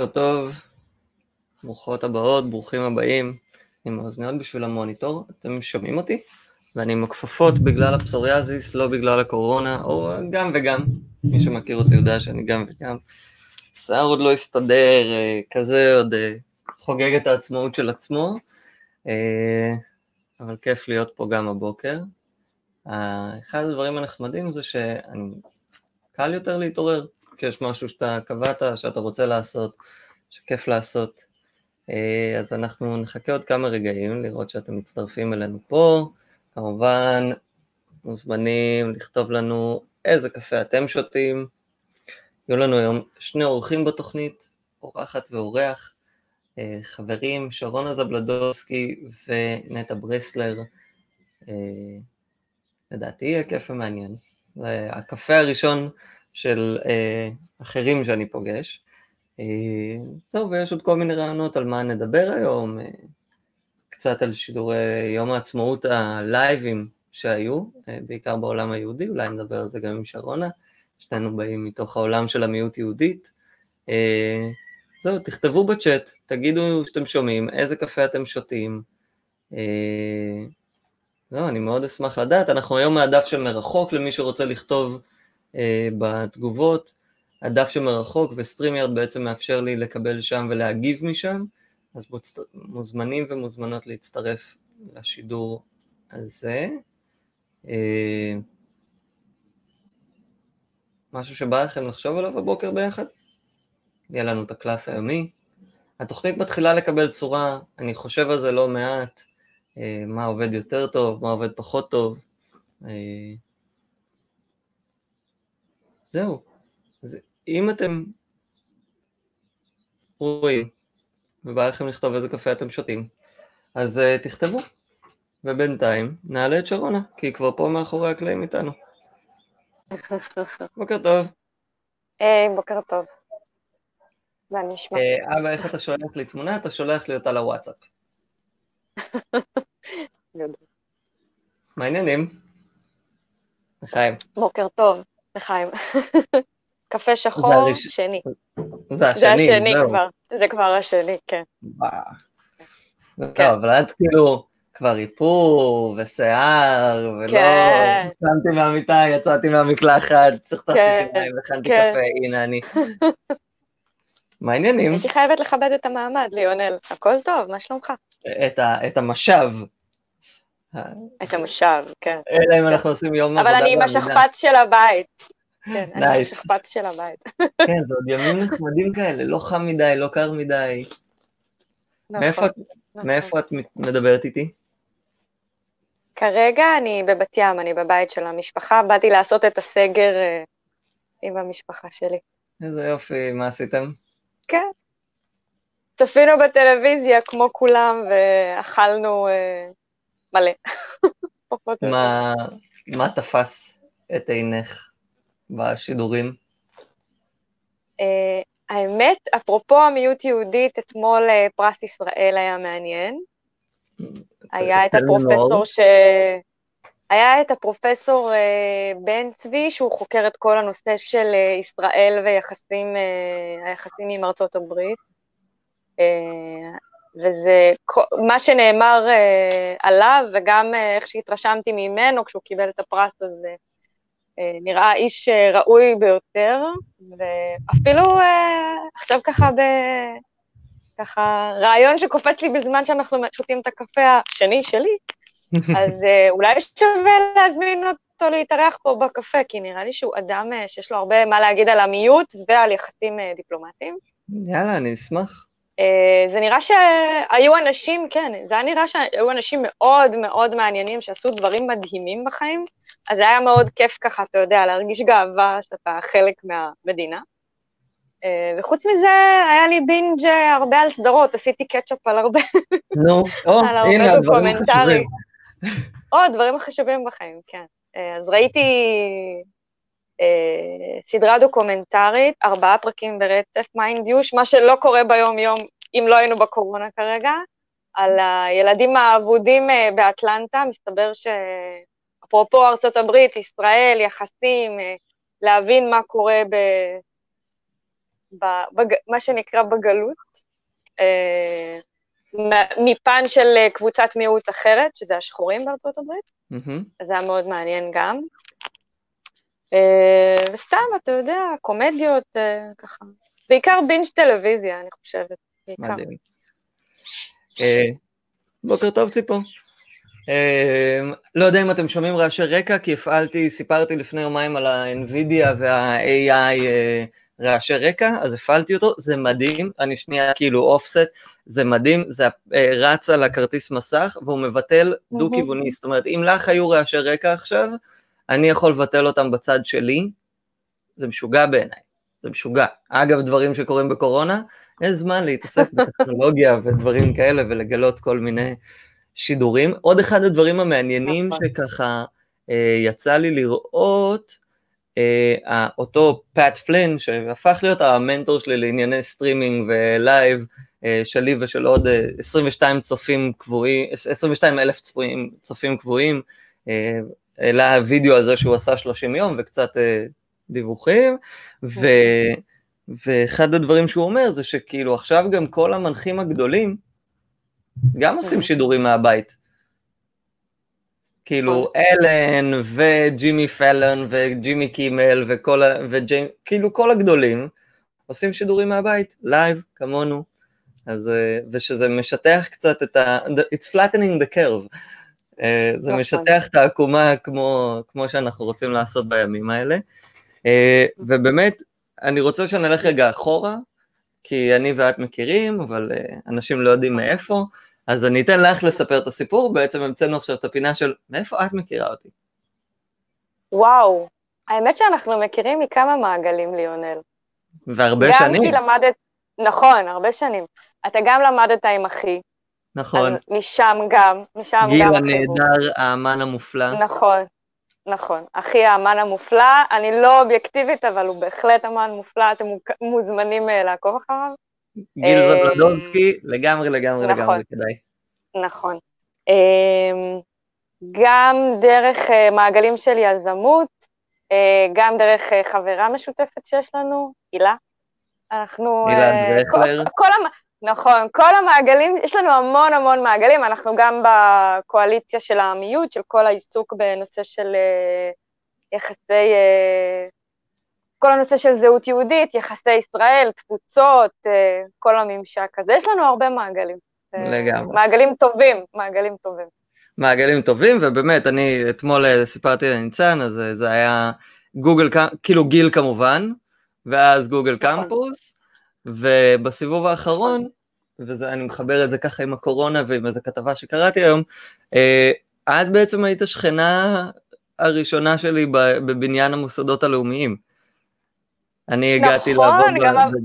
בוקר טוב, ברוכות הבאות, ברוכים הבאים. עם האוזניות בשביל המוניטור, אתם שומעים אותי? ואני עם הכפפות בגלל הפסוריאזיס, לא בגלל הקורונה, או גם וגם. מי שמכיר אותי יודע שאני גם וגם. שיער עוד לא הסתדר, אה, כזה עוד אה, חוגג את העצמאות של עצמו, אה, אבל כיף להיות פה גם הבוקר. אחד הדברים הנחמדים זה שאני קל יותר להתעורר, כי יש משהו שאתה קבעת, שאתה רוצה לעשות, שכיף לעשות. אז אנחנו נחכה עוד כמה רגעים לראות שאתם מצטרפים אלינו פה. כמובן, מוזמנים לכתוב לנו איזה קפה אתם שותים. יהיו לנו היום שני אורחים בתוכנית, אורחת ואורח, חברים, שרונה זבלדובסקי ונטע ברסלר. לדעתי יהיה כיף ומעניין. הקפה הראשון של אחרים שאני פוגש. טוב, ויש עוד כל מיני רעיונות על מה נדבר היום, קצת על שידורי יום העצמאות הלייבים שהיו, בעיקר בעולם היהודי, אולי נדבר על זה גם עם שרונה, שנינו באים מתוך העולם של המיעוט יהודית. זהו, תכתבו בצ'אט, תגידו שאתם שומעים, איזה קפה אתם שותים. זהו, אני מאוד אשמח לדעת, אנחנו היום מהדף של מרחוק למי שרוצה לכתוב בתגובות, הדף שמרחוק ו StreamYard בעצם מאפשר לי לקבל שם ולהגיב משם, אז מוזמנים ומוזמנות להצטרף לשידור הזה. משהו שבא לכם לחשוב עליו הבוקר ביחד? יהיה לנו את הקלף היומי. התוכנית מתחילה לקבל צורה, אני חושב על זה לא מעט, מה עובד יותר טוב, מה עובד פחות טוב. זהו. אז אם אתם רואים ובא לכם לכתוב איזה קפה אתם שותים, אז uh, תכתבו, ובינתיים נעלה את שרונה, כי היא כבר פה מאחורי הקלעים איתנו. בוקר טוב. היי, hey, בוקר טוב. מה נשמע? Uh, אבא, איך אתה שולח לי תמונה? אתה שולח לי אותה לוואטסאפ. מה העניינים? לחיים. בוקר טוב, לחיים. קפה שחור, הראש... שני. זה השני, זה השני זהו. כבר, זה כבר השני, כן. כן. לא, אבל את כאילו כבר איפור ושיער, ולא כן. קמתי מהמיטה, יצאתי מהמקלחת, צחצחתי כן. שיניים, הכנתי כן. קפה, הנה אני. מה העניינים? הייתי חייבת לכבד את המעמד, ליונל. הכל טוב, מה שלומך? את, ה, את המשב. את המשב, כן. אלא אם אנחנו עושים יום עבודה אבל אני עם השכפ"ץ של הבית. כן, אני עם השכפ"ץ של הבית. כן, זה עוד ימים נחמדים כאלה, לא חם מדי, לא קר מדי. מאיפה את מדברת איתי? כרגע אני בבת ים, אני בבית של המשפחה, באתי לעשות את הסגר עם המשפחה שלי. איזה יופי, מה עשיתם? כן. צפינו בטלוויזיה כמו כולם ואכלנו מלא. מה, מה תפס את עינך בשידורים? Uh, האמת, אפרופו המיעוט יהודית, אתמול uh, פרס ישראל היה מעניין. היה את הפרופסור ש... היה את הפרופסור uh, בן צבי, שהוא חוקר את כל הנושא של uh, ישראל ויחסים, uh, היחסים עם ארצות הברית. וזה מה שנאמר uh, עליו, וגם uh, איך שהתרשמתי ממנו כשהוא קיבל את הפרס הזה, uh, נראה איש uh, ראוי ביותר, ואפילו uh, עכשיו ככה ב... ככה רעיון שקופץ לי בזמן שאנחנו שותים את הקפה השני שלי, אז uh, אולי שווה להזמין אותו להתארח פה בקפה, כי נראה לי שהוא אדם uh, שיש לו הרבה מה להגיד על המיעוט ועל יחסים uh, דיפלומטיים. יאללה, אני אשמח. זה נראה שהיו אנשים, כן, זה היה נראה שהיו אנשים מאוד מאוד מעניינים שעשו דברים מדהימים בחיים, אז זה היה מאוד כיף ככה, אתה יודע, להרגיש גאווה שאתה חלק מהמדינה. וחוץ מזה, היה לי בינג' הרבה על סדרות, עשיתי קטשופ על הרבה, נו, או, הנה הדברים החשובים. או, הדברים החשובים בחיים, כן. אז ראיתי סדרה דוקומנטרית, ארבעה פרקים ברצף, mind you, מה שלא קורה ביום-יום, אם לא היינו בקורונה כרגע, על הילדים האבודים באטלנטה, מסתבר שאפרופו ארצות הברית, ישראל, יחסים, להבין מה קורה ב... בג, מה שנקרא בגלות, אה, מפן של אה, קבוצת מיעוט אחרת, שזה השחורים בארצות הברית, mm-hmm. זה היה מאוד מעניין גם. אה, וסתם, אתה יודע, קומדיות, אה, ככה. בעיקר בינג' טלוויזיה, אני חושבת. בעיקר. מדהים. בוקר טוב, ציפו. לא יודע אם אתם שומעים רעשי רקע, כי הפעלתי, סיפרתי לפני יומיים על ה-NVIDIA וה-AI רעשי רקע, אז הפעלתי אותו, זה מדהים, אני שנייה כאילו אופסט, זה מדהים, זה רץ על הכרטיס מסך, והוא מבטל דו-כיווני, זאת אומרת, אם לך היו רעשי רקע עכשיו, אני יכול לבטל אותם בצד שלי, זה משוגע בעיניי, זה משוגע. אגב, דברים שקורים בקורונה, אין זמן להתעסק בטכנולוגיה ודברים כאלה ולגלות כל מיני שידורים. עוד אחד הדברים המעניינים נכון. שככה אה, יצא לי לראות, אה, אותו פאט פלין, שהפך להיות המנטור שלי לענייני streaming ו live, אה, שלי ושל עוד 22 אה, צופים קבועים, 22 אלף צופים, צופים קבועים, העלה וידאו על זה שהוא עשה 30 יום וקצת אה, דיווחים, ו, ואחד הדברים שהוא אומר זה שכאילו עכשיו גם כל המנחים הגדולים גם עושים שידורים מהבית. כאילו אלן וג'ימי פלון וג'ימי קימל וכל ה... וג'ימ... כאילו כל הגדולים עושים שידורים מהבית, live, כמונו, אז, אה, ושזה משטח קצת את ה... It's flattening the curve. אה, זה נכון. משטח את העקומה כמו, כמו שאנחנו רוצים לעשות בימים האלה. אה, ובאמת, אני רוצה שנלך רגע אחורה, כי אני ואת מכירים, אבל אה, אנשים לא יודעים מאיפה, אז אני אתן לך לספר את הסיפור, בעצם המצאנו עכשיו את הפינה של מאיפה את מכירה אותי. וואו, האמת שאנחנו מכירים מכמה מעגלים, ליונל. והרבה גם שנים. גם כי למדת, נכון, הרבה שנים. אתה גם למדת עם אחי, נכון. אז משם גם, משם גיל גם הנהדר, האמן המופלא. נכון, נכון. אחי האמן המופלא, אני לא אובייקטיבית, אבל הוא בהחלט אמן מופלא, אתם מוזמנים אה, לעקוב אחריו. גיל אה, זבלדובסקי, לגמרי, לגמרי, נכון, לגמרי כדאי. נכון. אה, גם דרך מעגלים של יזמות, גם דרך חברה משותפת שיש לנו, הילה. אנחנו... הילה דרכלר. כל, כל, נכון, כל המעגלים, יש לנו המון המון מעגלים, אנחנו גם בקואליציה של העמיות, של כל העיסוק בנושא של uh, יחסי, uh, כל הנושא של זהות יהודית, יחסי ישראל, תפוצות, uh, כל הממשק הזה, יש לנו הרבה מעגלים. לגמרי. מעגלים טובים, מעגלים טובים. מעגלים טובים, ובאמת, אני אתמול סיפרתי לניצן, אז זה היה גוגל, כאילו גיל כמובן, ואז גוגל נכון. קמפוס, ובסיבוב האחרון, ואני מחבר את זה ככה עם הקורונה ועם איזו כתבה שקראתי היום, אה, את בעצם היית השכנה הראשונה שלי בבניין המוסדות הלאומיים. אני הגעתי נכון, לעבוד... גם... ב...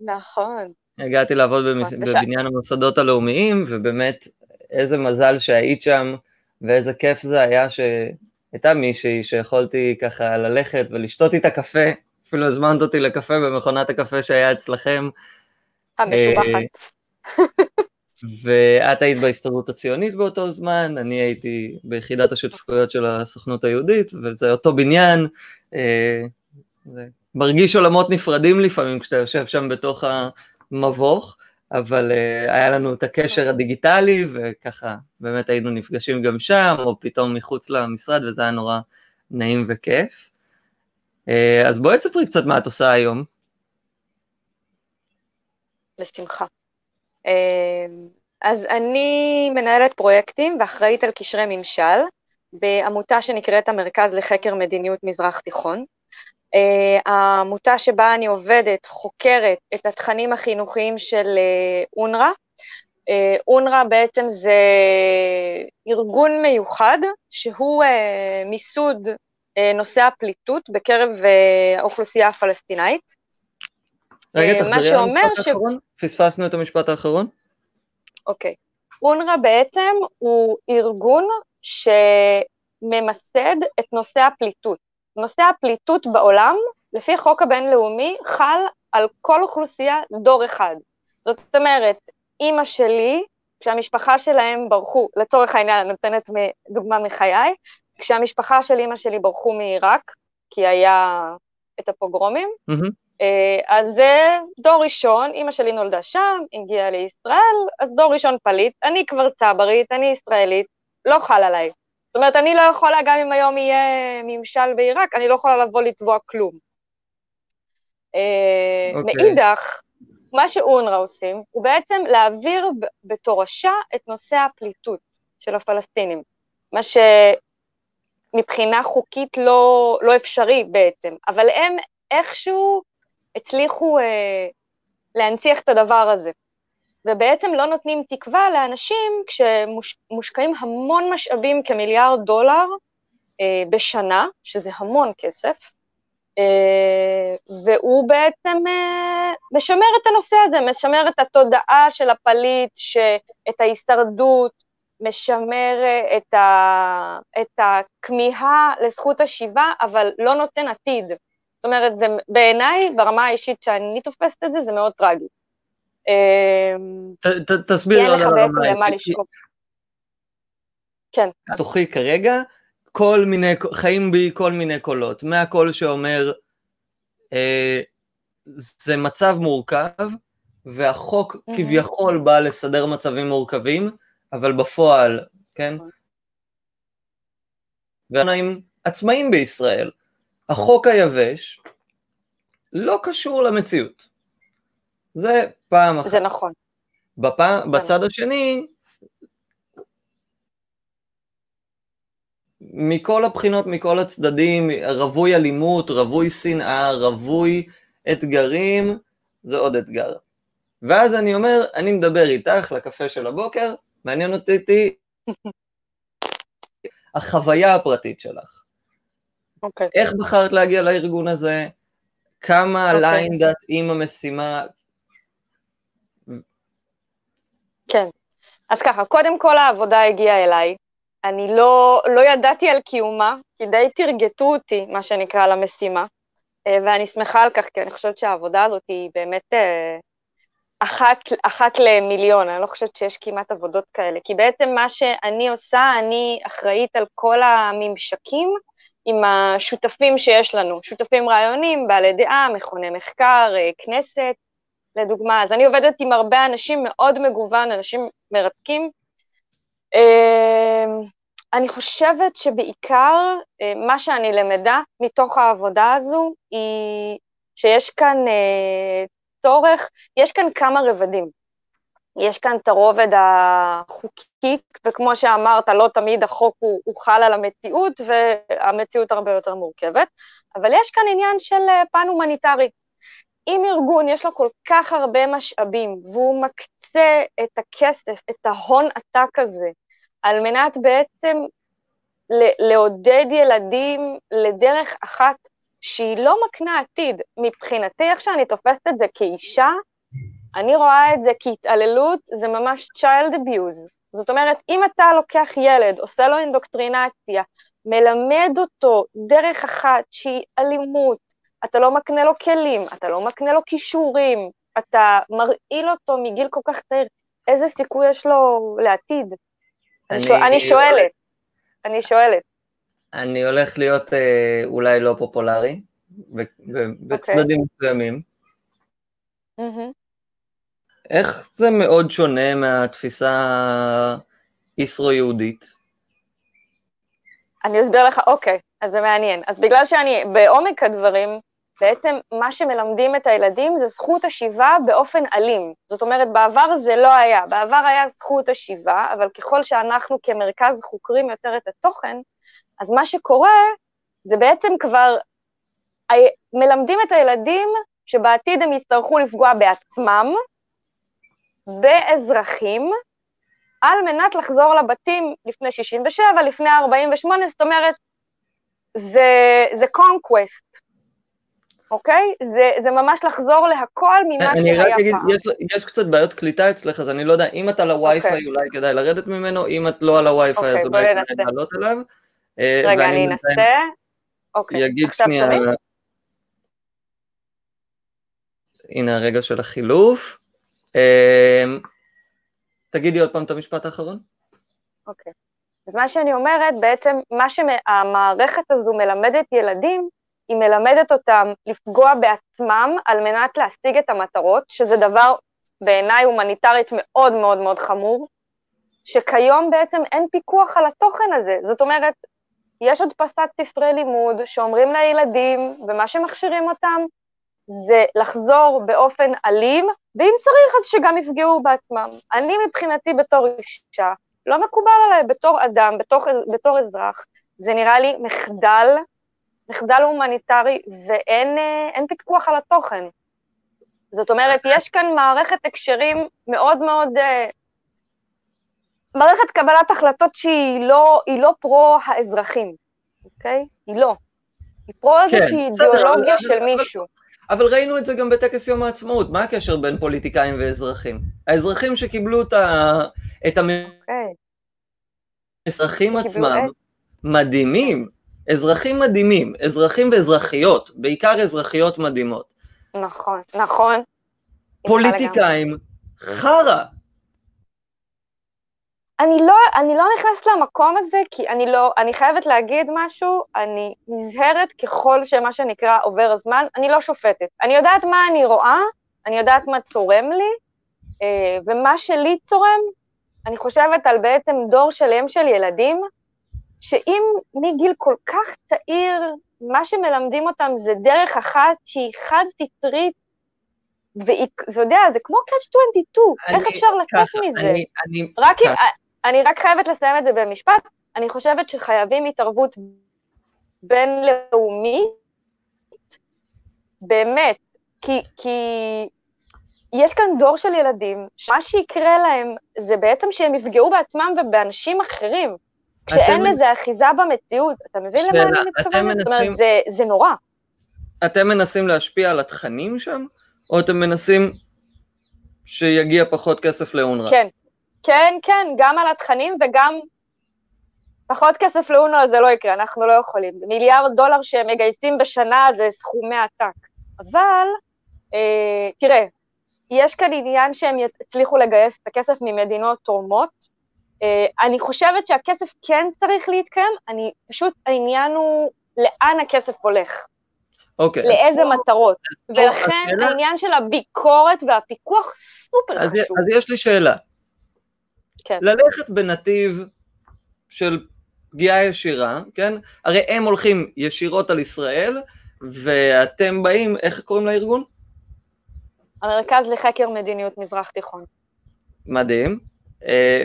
נכון. הגעתי לעבוד במס... נכון, בבניין המוסדות הלאומיים, ובאמת, איזה מזל שהיית שם, ואיזה כיף זה היה שהייתה מישהי שיכולתי ככה ללכת ולשתות איתה קפה אפילו הזמנת אותי לקפה במכונת הקפה שהיה אצלכם. המשובחת. אה, ואת היית בהסתדרות הציונית באותו זמן, אני הייתי ביחידת השותפויות של הסוכנות היהודית, וזה אותו בניין. אה, זה מרגיש עולמות נפרדים לפעמים כשאתה יושב שם בתוך המבוך, אבל אה, היה לנו את הקשר הדיגיטלי, וככה באמת היינו נפגשים גם שם, או פתאום מחוץ למשרד, וזה היה נורא נעים וכיף. אה, אז בואי תספרי קצת מה את עושה היום. בשמחה. אה, אז אני מנהלת פרויקטים ואחראית על קשרי ממשל בעמותה שנקראת המרכז לחקר מדיניות מזרח תיכון. אה, העמותה שבה אני עובדת חוקרת את התכנים החינוכיים של אונר"א. אונר"א בעצם זה ארגון מיוחד שהוא מיסוד נושא הפליטות בקרב אה, האוכלוסייה הפלסטינאית. רגע, אה, תחזרי על המשפט ש... האחרון? פספסנו את המשפט האחרון? אוקיי. אונר"א בעצם הוא ארגון שממסד את נושא הפליטות. נושא הפליטות בעולם, לפי החוק הבינלאומי, חל על כל אוכלוסייה דור אחד. זאת אומרת, אימא שלי, כשהמשפחה שלהם ברחו, לצורך העניין, אני נותנת דוגמה מחיי, כשהמשפחה של אימא שלי ברחו מעיראק, כי היה את הפוגרומים, mm-hmm. אז זה דור ראשון, אימא שלי נולדה שם, הגיעה לישראל, אז דור ראשון פליט, אני כבר צברית, אני ישראלית, לא חל עליי. זאת אומרת, אני לא יכולה, גם אם היום יהיה ממשל בעיראק, אני לא יכולה לבוא לתבוע כלום. Okay. אוקיי. מאידך, מה שאונר"א עושים, הוא בעצם להעביר בתורשה את נושא הפליטות של הפלסטינים, מה שמבחינה חוקית לא, לא אפשרי בעצם, אבל הם איכשהו הצליחו אה, להנציח את הדבר הזה. ובעצם לא נותנים תקווה לאנשים כשמושקעים המון משאבים, כמיליארד דולר אה, בשנה, שזה המון כסף, אה, והוא בעצם אה, משמר את הנושא הזה, משמר את התודעה של הפליט, את ההישרדות, משמר את, ה, את הכמיהה לזכות השיבה, אבל לא נותן עתיד. זאת אומרת, זה בעיניי, ברמה האישית שאני תופסת את זה, זה מאוד טרגי. תסביר לי עוד על הרמה האישית. כן. תוכי כרגע, כל מיני, חיים בי כל מיני קולות, מהקול שאומר, אה, זה מצב מורכב, והחוק mm-hmm. כביכול בא לסדר מצבים מורכבים, אבל בפועל, כן? נכון. ואנחנו עצמאים בישראל. החוק היבש לא קשור למציאות. זה פעם אחת. זה נכון. בפעם, בצד השני, מכל הבחינות, מכל הצדדים, רווי אלימות, רווי שנאה, רווי אתגרים, זה עוד אתגר. ואז אני אומר, אני מדבר איתך לקפה של הבוקר, מעניין אותי החוויה הפרטית שלך. אוקיי. Okay. איך בחרת להגיע לארגון הזה? כמה okay. ליין אוקיי. עם המשימה? כן. אז ככה, קודם כל העבודה הגיעה אליי. אני לא, לא ידעתי על קיומה, כי די תרגטו אותי, מה שנקרא, למשימה, אה, ואני שמחה על כך, כי אני חושבת שהעבודה הזאת היא באמת אה, אחת, אחת למיליון, אני לא חושבת שיש כמעט עבודות כאלה, כי בעצם מה שאני עושה, אני אחראית על כל הממשקים עם השותפים שיש לנו, שותפים רעיונים, בעלי דעה, מכוני מחקר, אה, כנסת, לדוגמה. אז אני עובדת עם הרבה אנשים מאוד מגוון, אנשים מרתקים, אמ, אני חושבת שבעיקר אה, מה שאני למדה מתוך העבודה הזו היא שיש כאן אה, צורך, יש כאן כמה רבדים. יש כאן את הרובד החוקי, וכמו שאמרת, לא תמיד החוק הוא, הוא חל על המציאות, והמציאות הרבה יותר מורכבת, אבל יש כאן עניין של אה, פן הומניטרי. אם ארגון יש לו כל כך הרבה משאבים, והוא מקצה את הכסף, את ההון עתק הזה, על מנת בעצם לעודד ילדים לדרך אחת שהיא לא מקנה עתיד. מבחינתי, איך שאני תופסת את זה כאישה, אני רואה את זה כהתעללות, זה ממש child abuse. זאת אומרת, אם אתה לוקח ילד, עושה לו אינדוקטרינציה, מלמד אותו דרך אחת שהיא אלימות, אתה לא מקנה לו כלים, אתה לא מקנה לו כישורים, אתה מרעיל אותו מגיל כל כך צעיר, איזה סיכוי יש לו לעתיד? אני, אני, אני שואלת, אני שואלת. אני הולך להיות אה, אולי לא פופולרי, אוקיי. בצדדים okay. מסוימים. Mm-hmm. איך זה מאוד שונה מהתפיסה הישרו-יהודית? אני אסביר לך, אוקיי, אז זה מעניין. אז בגלל שאני בעומק הדברים, בעצם מה שמלמדים את הילדים זה זכות השיבה באופן אלים. זאת אומרת, בעבר זה לא היה. בעבר היה זכות השיבה, אבל ככל שאנחנו כמרכז חוקרים יותר את התוכן, אז מה שקורה זה בעצם כבר מלמדים את הילדים שבעתיד הם יצטרכו לפגוע בעצמם, באזרחים, על מנת לחזור לבתים לפני 67, לפני 48, זאת אומרת, זה, זה conquest, אוקיי? זה, זה ממש לחזור להכל ממה אני שהיה רק אגיד, יש, יש קצת בעיות קליטה אצלך, אז אני לא יודע, אם אתה לווי-פיי אוקיי. אולי כדאי לרדת ממנו, אם את לא על הווי-פיי אוקיי, אז אולי כדאי לעלות אליו. אה, רגע, אני אנסה. אוקיי, יגיד שנייה... הנה הרגע של החילוף. אה, תגידי עוד פעם את המשפט האחרון. אוקיי. אז מה שאני אומרת, בעצם מה שהמערכת הזו מלמדת ילדים, היא מלמדת אותם לפגוע בעצמם על מנת להשיג את המטרות, שזה דבר בעיניי הומניטרית מאוד מאוד מאוד חמור, שכיום בעצם אין פיקוח על התוכן הזה. זאת אומרת, יש הדפסת ספרי לימוד שאומרים לילדים, ומה שמכשירים אותם זה לחזור באופן אלים, ואם צריך אז שגם יפגעו בעצמם. אני מבחינתי בתור אישה, לא מקובל עליי בתור אדם, בתור, בתור אזרח, זה נראה לי מחדל, מחדל הומניטרי, ואין פיקוח על התוכן. זאת אומרת, יש כאן מערכת הקשרים מאוד מאוד... מערכת קבלת החלטות שהיא לא, לא פרו האזרחים, אוקיי? היא לא. היא פרו כן, איזושהי אידיאולוגיה אבל, של מישהו. אבל ראינו את זה גם בטקס יום העצמאות, מה הקשר בין פוליטיקאים ואזרחים? האזרחים שקיבלו את, ה... את המ... אוקיי. האזרחים עצמם מדהימים, אזרחים מדהימים, אזרחים ואזרחיות, בעיקר אזרחיות מדהימות. נכון, נכון. פוליטיקאים, חרא. אני לא, אני לא נכנסת למקום הזה, כי אני לא, אני חייבת להגיד משהו, אני נזהרת ככל שמה שנקרא עובר הזמן, אני לא שופטת. אני יודעת מה אני רואה, אני יודעת מה צורם לי, אה, ומה שלי צורם, אני חושבת על בעצם דור שלם של ילדים, שאם מגיל כל כך צעיר, מה שמלמדים אותם זה דרך אחת שהיא חד-סטרית, ואתה יודע, זה כמו catch 22, איך אפשר לצאת מזה? אני, אני, רק, כך. אני רק חייבת לסיים את זה במשפט, אני חושבת שחייבים התערבות בינלאומית, באמת, כי, כי יש כאן דור של ילדים, שמה שיקרה להם זה בעצם שהם יפגעו בעצמם ובאנשים אחרים. כשאין אתם... לזה אחיזה במציאות, אתה מבין למה אני מתכוונת? מנסים... זאת אומרת, זה, זה נורא. אתם מנסים להשפיע על התכנים שם, או אתם מנסים שיגיע פחות כסף לאונר"א? כן, כן, כן, גם על התכנים וגם פחות כסף לאונר"א זה לא יקרה, אנחנו לא יכולים. מיליארד דולר שהם מגייסים בשנה זה סכומי עתק. אבל, אה, תראה, יש כאן עניין שהם יצליחו לגייס את הכסף ממדינות תורמות, Uh, אני חושבת שהכסף כן צריך להתקיים, אני פשוט, העניין הוא לאן הכסף הולך. אוקיי. Okay, לאיזה אז מטרות. אז ולכן השאלה... העניין של הביקורת והפיקוח סופר אז חשוב. אז יש לי שאלה. כן. ללכת בנתיב של פגיעה ישירה, כן? הרי הם הולכים ישירות על ישראל, ואתם באים, איך קוראים לארגון? המרכז לחקר מדיניות מזרח תיכון. מדהים. אה,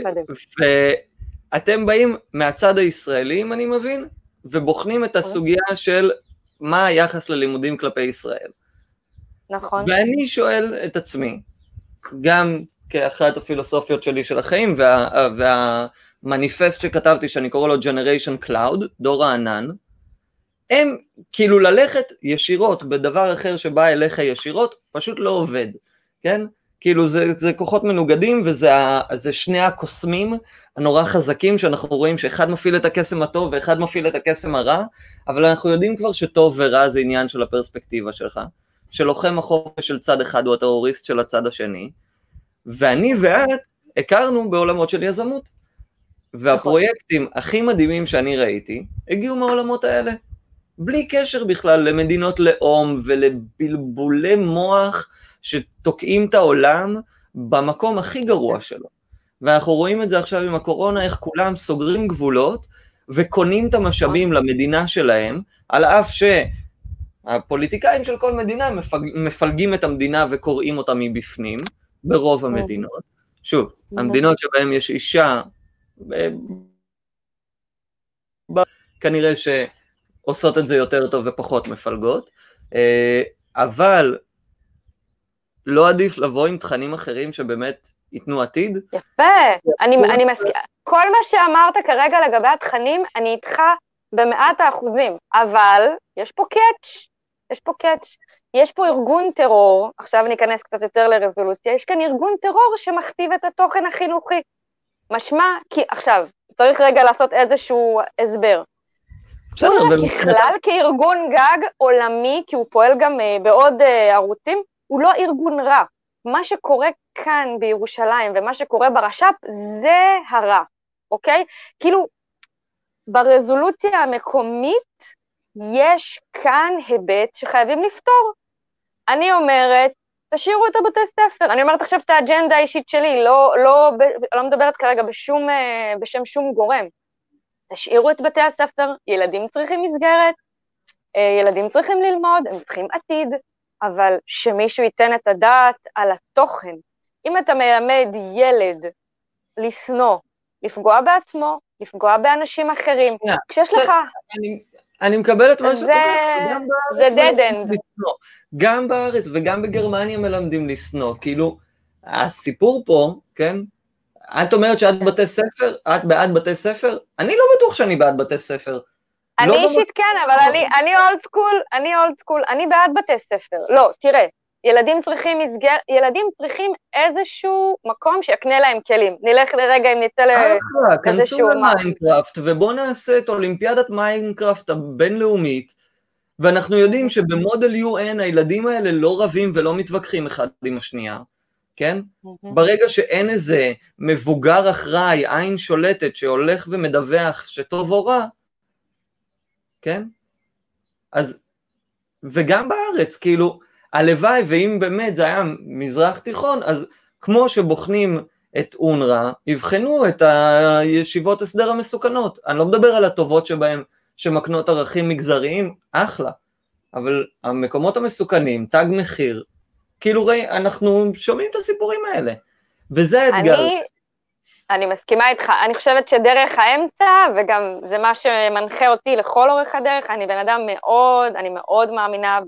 ואתם באים מהצד הישראלי, אם אני מבין, ובוחנים את נכון. הסוגיה של מה היחס ללימודים כלפי ישראל. נכון. ואני שואל את עצמי, גם כאחת הפילוסופיות שלי של החיים, וה, והמניפסט שכתבתי, שאני קורא לו Generation Cloud, דור הענן, הם כאילו ללכת ישירות בדבר אחר שבא אליך ישירות, פשוט לא עובד, כן? כאילו זה, זה כוחות מנוגדים וזה שני הקוסמים הנורא חזקים שאנחנו רואים שאחד מפעיל את הקסם הטוב ואחד מפעיל את הקסם הרע, אבל אנחנו יודעים כבר שטוב ורע זה עניין של הפרספקטיבה שלך, שלוחם החופש של צד אחד הוא הטרוריסט של הצד השני, ואני ואת הכרנו בעולמות של יזמות, והפרויקטים הכי מדהימים שאני ראיתי הגיעו מהעולמות האלה, בלי קשר בכלל למדינות לאום ולבלבולי מוח שתוקעים את העולם במקום הכי גרוע שלו. ואנחנו רואים את זה עכשיו עם הקורונה, איך כולם סוגרים גבולות וקונים את המשאבים למדינה שלהם, על אף שהפוליטיקאים של כל מדינה. מפלגים את המדינה וקוראים אותה מבפנים, ברוב המדינות. שוב, המדינות שבהן יש אישה, כנראה שעושות את זה יותר טוב ופחות מפלגות, אה, אבל לא עדיף לבוא עם תכנים אחרים שבאמת ייתנו עתיד? יפה, אני, אני מסכימה. כל מה שאמרת כרגע לגבי התכנים, אני איתך במאת האחוזים, אבל יש פה קאץ', יש פה קאץ'. יש פה ארגון טרור, עכשיו ניכנס קצת יותר לרזולוציה, יש כאן ארגון טרור שמכתיב את התוכן החינוכי. משמע, כי עכשיו, צריך רגע לעשות איזשהו הסבר. בסדר, במקרה... ככלל, כארגון גג עולמי, כי הוא פועל גם uh, בעוד uh, ערוצים, הוא לא ארגון רע. מה שקורה כאן בירושלים ומה שקורה ברש"פ זה הרע, אוקיי? כאילו, ברזולוציה המקומית, יש כאן היבט שחייבים לפתור. אני אומרת, תשאירו את הבתי ספר. אני אומרת עכשיו את האג'נדה האישית שלי, לא, לא, לא מדברת כרגע בשום, אה, בשם שום גורם. תשאירו את בתי הספר, ילדים צריכים מסגרת, אה, ילדים צריכים ללמוד, הם צריכים עתיד, אבל שמישהו ייתן את הדעת על התוכן. אם אתה מלמד ילד לשנוא, לפגוע בעצמו, לפגוע באנשים אחרים, שנייה, כשיש לך... אני, אני מקבל את מה שאת אומרת, זה dead end. גם בארץ וגם בגרמניה מלמדים לשנוא, כאילו, הסיפור פה, כן, את אומרת שאת בתי ספר, את בעד בתי ספר? אני לא בטוח שאני בעד בתי ספר. אני לא אישית כן, אבל אני old school, אני old school, אני בעד בתי ספר. לא, תראה, ילדים צריכים מסגרת, ילדים צריכים איזשהו מקום שיקנה להם כלים. נלך לרגע אם נצא לאיזשהו... כנסו ל Minecraft ובואו נעשה את אולימפיאדת Minecraft הבינלאומית, ואנחנו יודעים שב model UN הילדים האלה לא רבים ולא מתווכחים אחד עם השנייה, כן? ברגע שאין איזה מבוגר אחראי, עין שולטת, שהולך ומדווח שטוב או רע, כן? אז, וגם בארץ, כאילו, הלוואי ואם באמת זה היה מזרח תיכון, אז כמו שבוחנים את אונר"א, יבחנו את הישיבות הסדר המסוכנות. אני לא מדבר על הטובות שבהן, שמקנות ערכים מגזריים, אחלה. אבל המקומות המסוכנים, תג מחיר, כאילו ראי, אנחנו שומעים את הסיפורים האלה. וזה האתגר. אני, אני מסכימה איתך, אני חושבת שדרך האמצע, וגם זה מה שמנחה אותי לכל אורך הדרך, אני בן אדם מאוד, אני מאוד מאמינה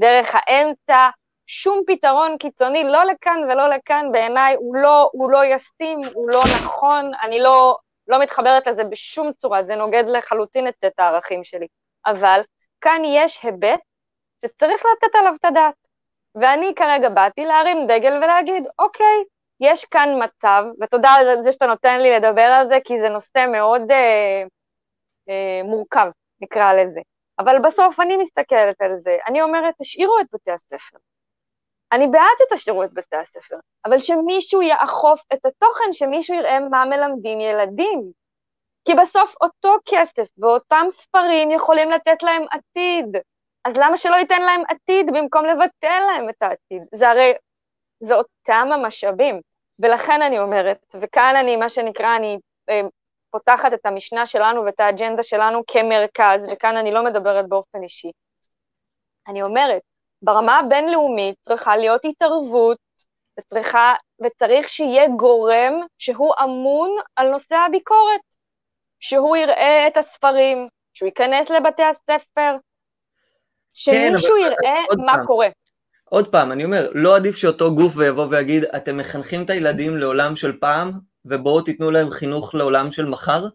בדרך האמצע, שום פתרון קיצוני, לא לכאן ולא לכאן, בעיניי הוא לא, הוא לא ישים, הוא לא נכון, אני לא, לא מתחברת לזה בשום צורה, זה נוגד לחלוטין את, את הערכים שלי. אבל כאן יש היבט שצריך לתת עליו את הדעת. ואני כרגע באתי להרים דגל ולהגיד, אוקיי, יש כאן מצב, ותודה על זה שאתה נותן לי לדבר על זה, כי זה נושא מאוד אה, אה, מורכב, נקרא לזה. אבל בסוף אני מסתכלת על זה, אני אומרת, תשאירו את בתי הספר. אני בעד שתשאירו את בתי הספר, אבל שמישהו יאכוף את התוכן, שמישהו יראה מה מלמדים ילדים. כי בסוף אותו כסף ואותם ספרים יכולים לתת להם עתיד. אז למה שלא ייתן להם עתיד במקום לבטל להם את העתיד? זה הרי, זה אותם המשאבים. ולכן אני אומרת, וכאן אני, מה שנקרא, אני אה, פותחת את המשנה שלנו ואת האג'נדה שלנו כמרכז, וכאן אני לא מדברת באופן אישי. אני אומרת, ברמה הבינלאומית צריכה להיות התערבות, וצריכה, וצריך שיהיה גורם שהוא אמון על נושא הביקורת, שהוא יראה את הספרים, שהוא ייכנס לבתי הספר, שמישהו כן, יראה מה פעם. קורה. עוד פעם, אני אומר, לא עדיף שאותו גוף ויבוא ויגיד, אתם מחנכים את הילדים לעולם של פעם, ובואו תיתנו להם חינוך לעולם של מחר,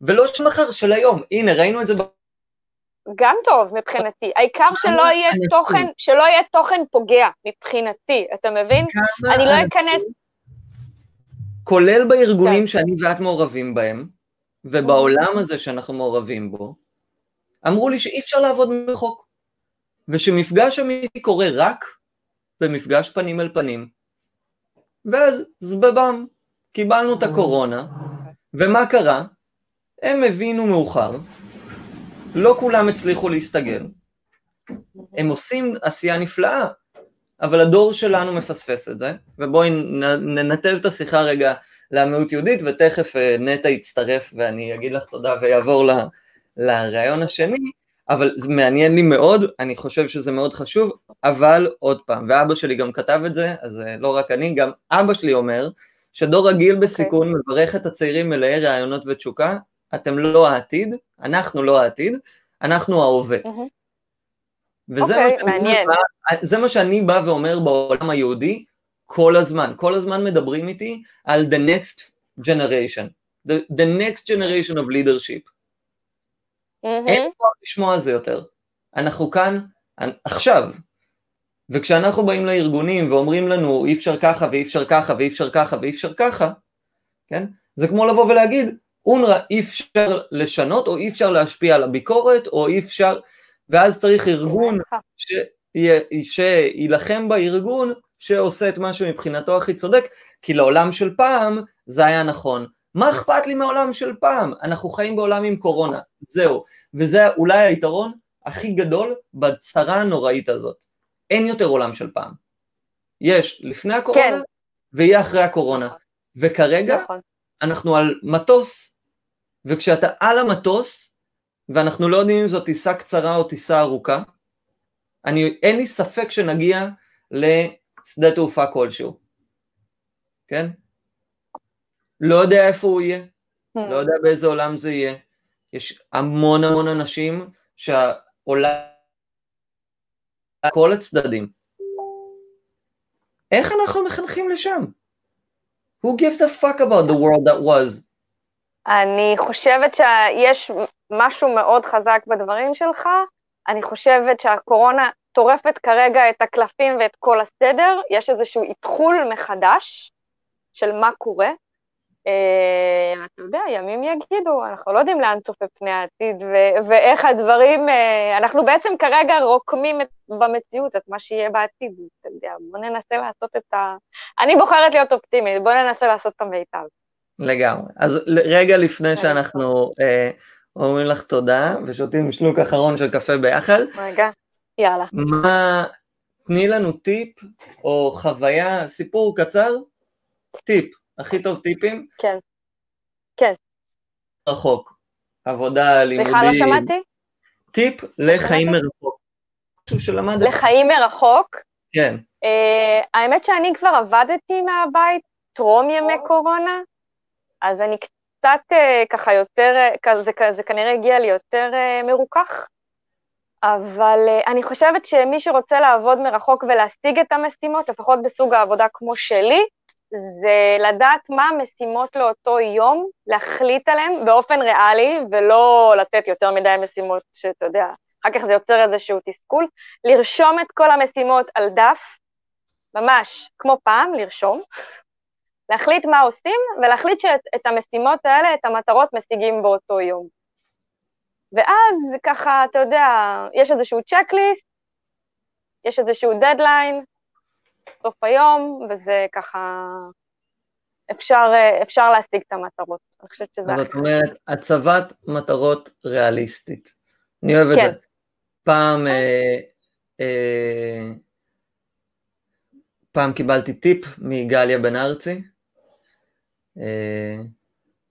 ולא של מחר, של היום. הנה, ראינו את זה גם טוב מבחינתי, העיקר שלא יהיה תוכן, שלא יהיה תוכן פוגע מבחינתי, אתה מבין? אני לא אכנס... כולל בארגונים כן. שאני ואת מעורבים בהם, ובעולם הזה שאנחנו מעורבים בו, אמרו לי שאי אפשר לעבוד מרחוק, ושמפגש אמיתי קורה רק במפגש פנים אל פנים. ואז זבבם, קיבלנו את הקורונה, ומה קרה? הם הבינו מאוחר, לא כולם הצליחו להסתגל. הם עושים עשייה נפלאה, אבל הדור שלנו מפספס את זה, ובואי ננתב את השיחה רגע למיעוט יהודית, ותכף אה, נטע יצטרף ואני אגיד לך תודה ויעבור ל, לרעיון השני, אבל זה מעניין לי מאוד, אני חושב שזה מאוד חשוב, אבל עוד פעם, ואבא שלי גם כתב את זה, אז אה, לא רק אני, גם אבא שלי אומר, שדור רגיל אוקיי. בסיכון okay. מברך את הצעירים מלאי רעיונות ותשוקה, אתם לא העתיד, אנחנו לא העתיד, אנחנו ההווה. Mm-hmm. וזה okay, מה, אוקיי, מעניין. בא, זה מה שאני בא ואומר בעולם היהודי כל הזמן, כל הזמן מדברים איתי על the next generation, the, the next generation of leadership. Mm-hmm. אין פה לשמוע על זה יותר. אנחנו כאן עכשיו, וכשאנחנו באים לארגונים ואומרים לנו אי אפשר ככה ואי אפשר ככה ואי אפשר ככה ואי אפשר ככה, כן? זה כמו לבוא ולהגיד, אונר"א אי אפשר לשנות או אי אפשר להשפיע על הביקורת או אי אפשר, ואז צריך ארגון שיילחם בארגון שעושה את משהו מבחינתו הכי צודק, כי לעולם של פעם זה היה נכון. מה אכפת לי מהעולם של פעם? אנחנו חיים בעולם עם קורונה, זהו. וזה אולי היתרון הכי גדול בצרה הנוראית הזאת. אין יותר עולם של פעם. יש לפני הקורונה כן. ויהיה אחרי הקורונה. וכרגע נכון. אנחנו על מטוס, וכשאתה על המטוס, ואנחנו לא יודעים אם זו טיסה קצרה או טיסה ארוכה, אני, אין לי ספק שנגיע לשדה תעופה כלשהו, כן? לא יודע איפה הוא יהיה, לא יודע באיזה עולם זה יהיה. יש המון המון אנשים שהעולם, כל הצדדים. איך אנחנו מחנכים לשם? Who gives a fuck about the world that was? אני חושבת שיש משהו מאוד חזק בדברים שלך. אני חושבת שהקורונה טורפת כרגע את הקלפים ואת כל הסדר. יש איזשהו איתחול מחדש של מה קורה. Uh, אתה יודע, ימים יגידו, אנחנו לא יודעים לאן צופה פני העתיד ו- ואיך הדברים, uh, אנחנו בעצם כרגע רוקמים את, במציאות את מה שיהיה בעתיד, אתה יודע, בוא ננסה לעשות את ה... אני בוחרת להיות אופטימית, בוא ננסה לעשות את המיטב. לגמרי. אז רגע לפני שאנחנו uh, אומרים לך תודה ושותים שלוק אחרון של קפה ביחד, רגע, יאללה. מה, תני לנו טיפ או חוויה, סיפור קצר, טיפ. הכי טוב טיפים? כן. כן. רחוק. עבודה, לימודים. בכלל לא שמעתי? טיפ לחיים מרחוק. משהו שלמדת. לחיים מרחוק? כן. Uh, האמת שאני כבר עבדתי מהבית טרום ימי קורונה, אז אני קצת uh, ככה יותר, uh, זה, זה כנראה הגיע לי יותר uh, מרוכך, אבל uh, אני חושבת שמי שרוצה לעבוד מרחוק ולהשיג את המשימות, לפחות בסוג העבודה כמו שלי, זה לדעת מה המשימות לאותו יום, להחליט עליהן באופן ריאלי, ולא לתת יותר מדי משימות שאתה יודע, אחר כך זה יוצר איזשהו תסכול, לרשום את כל המשימות על דף, ממש כמו פעם, לרשום, להחליט מה עושים, ולהחליט שאת המשימות האלה, את המטרות, משיגים באותו יום. ואז ככה, אתה יודע, יש איזשהו צ'קליסט, יש איזשהו דדליין, סוף היום, וזה ככה, אפשר, אפשר להשיג את המטרות. אני חושבת שזה... זאת אומרת, הצבת מטרות ריאליסטית. אני אוהב כן. את זה. פעם, אה, אה, פעם קיבלתי טיפ מגליה בן ארצי, אה,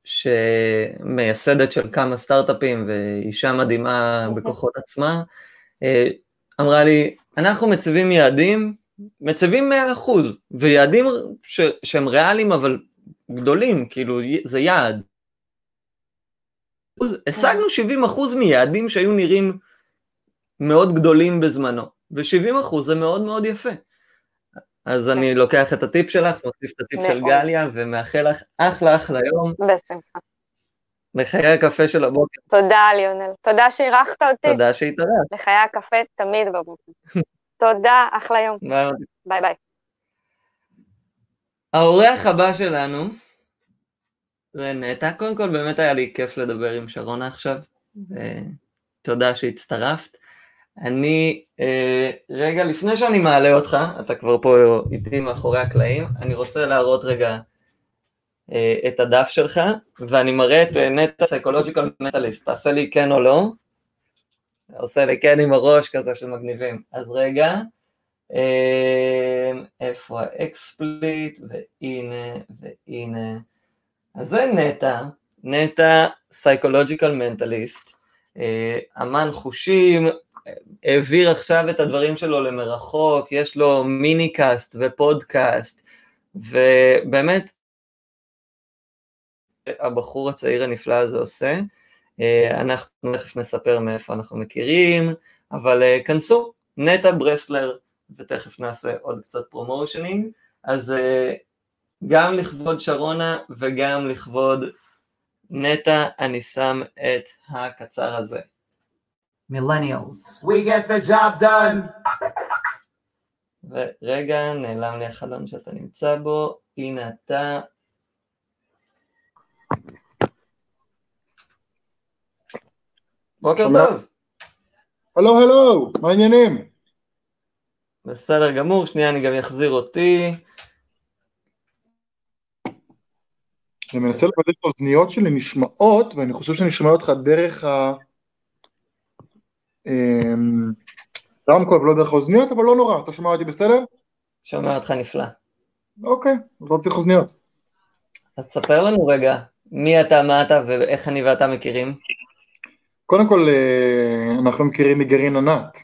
שמייסדת של כמה סטארט-אפים ואישה מדהימה אוקיי. בכוחות עצמה, אה, אמרה לי, אנחנו מציבים יעדים מצבים 100% ויעדים ש, שהם ריאליים אבל גדולים, כאילו זה יעד. השגנו 70% מיעדים שהיו נראים מאוד גדולים בזמנו, ו-70% זה מאוד מאוד יפה. אז אני לוקח את הטיפ שלך, מוסיף את הטיפ של גליה, ומאחל לך אחלה אחלה יום. בשמחה. לחיי הקפה של הבוקר. תודה ליונל, תודה שאירחת אותי. תודה שהתארחת. לחיי הקפה תמיד בבוקר. תודה, אחלה יום. ביי ביי. האורח הבא שלנו זה נטע. קודם כל באמת היה לי כיף לדבר עם שרונה עכשיו, ותודה שהצטרפת. אני, אה, רגע לפני שאני מעלה אותך, אתה כבר פה איתי מאחורי הקלעים, אני רוצה להראות רגע אה, את הדף שלך, ואני מראה את אה, נטע psychological mentalist, תעשה לי כן או לא. עושה לי כן עם הראש כזה של מגניבים. אז רגע, אמ, איפה ה XSplit, והנה, והנה. אז זה נטע, נטע psychological mentalist, אמן חושים, העביר עכשיו את הדברים שלו למרחוק, יש לו mini cast ופודקאסט, ובאמת הבחור הצעיר הנפלא הזה עושה. אה, אנחנו תכף נספר מאיפה אנחנו מכירים, אבל אה, כנסו, נטע ברסלר, ותכף נעשה עוד קצת promotioning, אז אה, גם לכבוד שרונה וגם לכבוד נטע, אני שם את הקצר הזה. Millennials. We get the job done. ורגע, נעלם לי החלון שאתה נמצא בו, הנה אתה, בוקר טוב. הלו הלו, מה העניינים? בסדר גמור, שנייה אני גם אחזיר אותי. אני מנסה לוודא שהאוזניות שלי נשמעות, ואני חושב שאני שומע אותך דרך ה... אמ, רמקול ולא דרך האוזניות, אבל לא נורא, אתה שומע אותי בסדר? שומע אותך נפלא. אוקיי, אז לא צריך אוזניות. אז תספר לנו רגע, מי אתה, מה אתה ואיך אני ואתה מכירים? קודם כל, אה, אנחנו מכירים מגרעין ענת.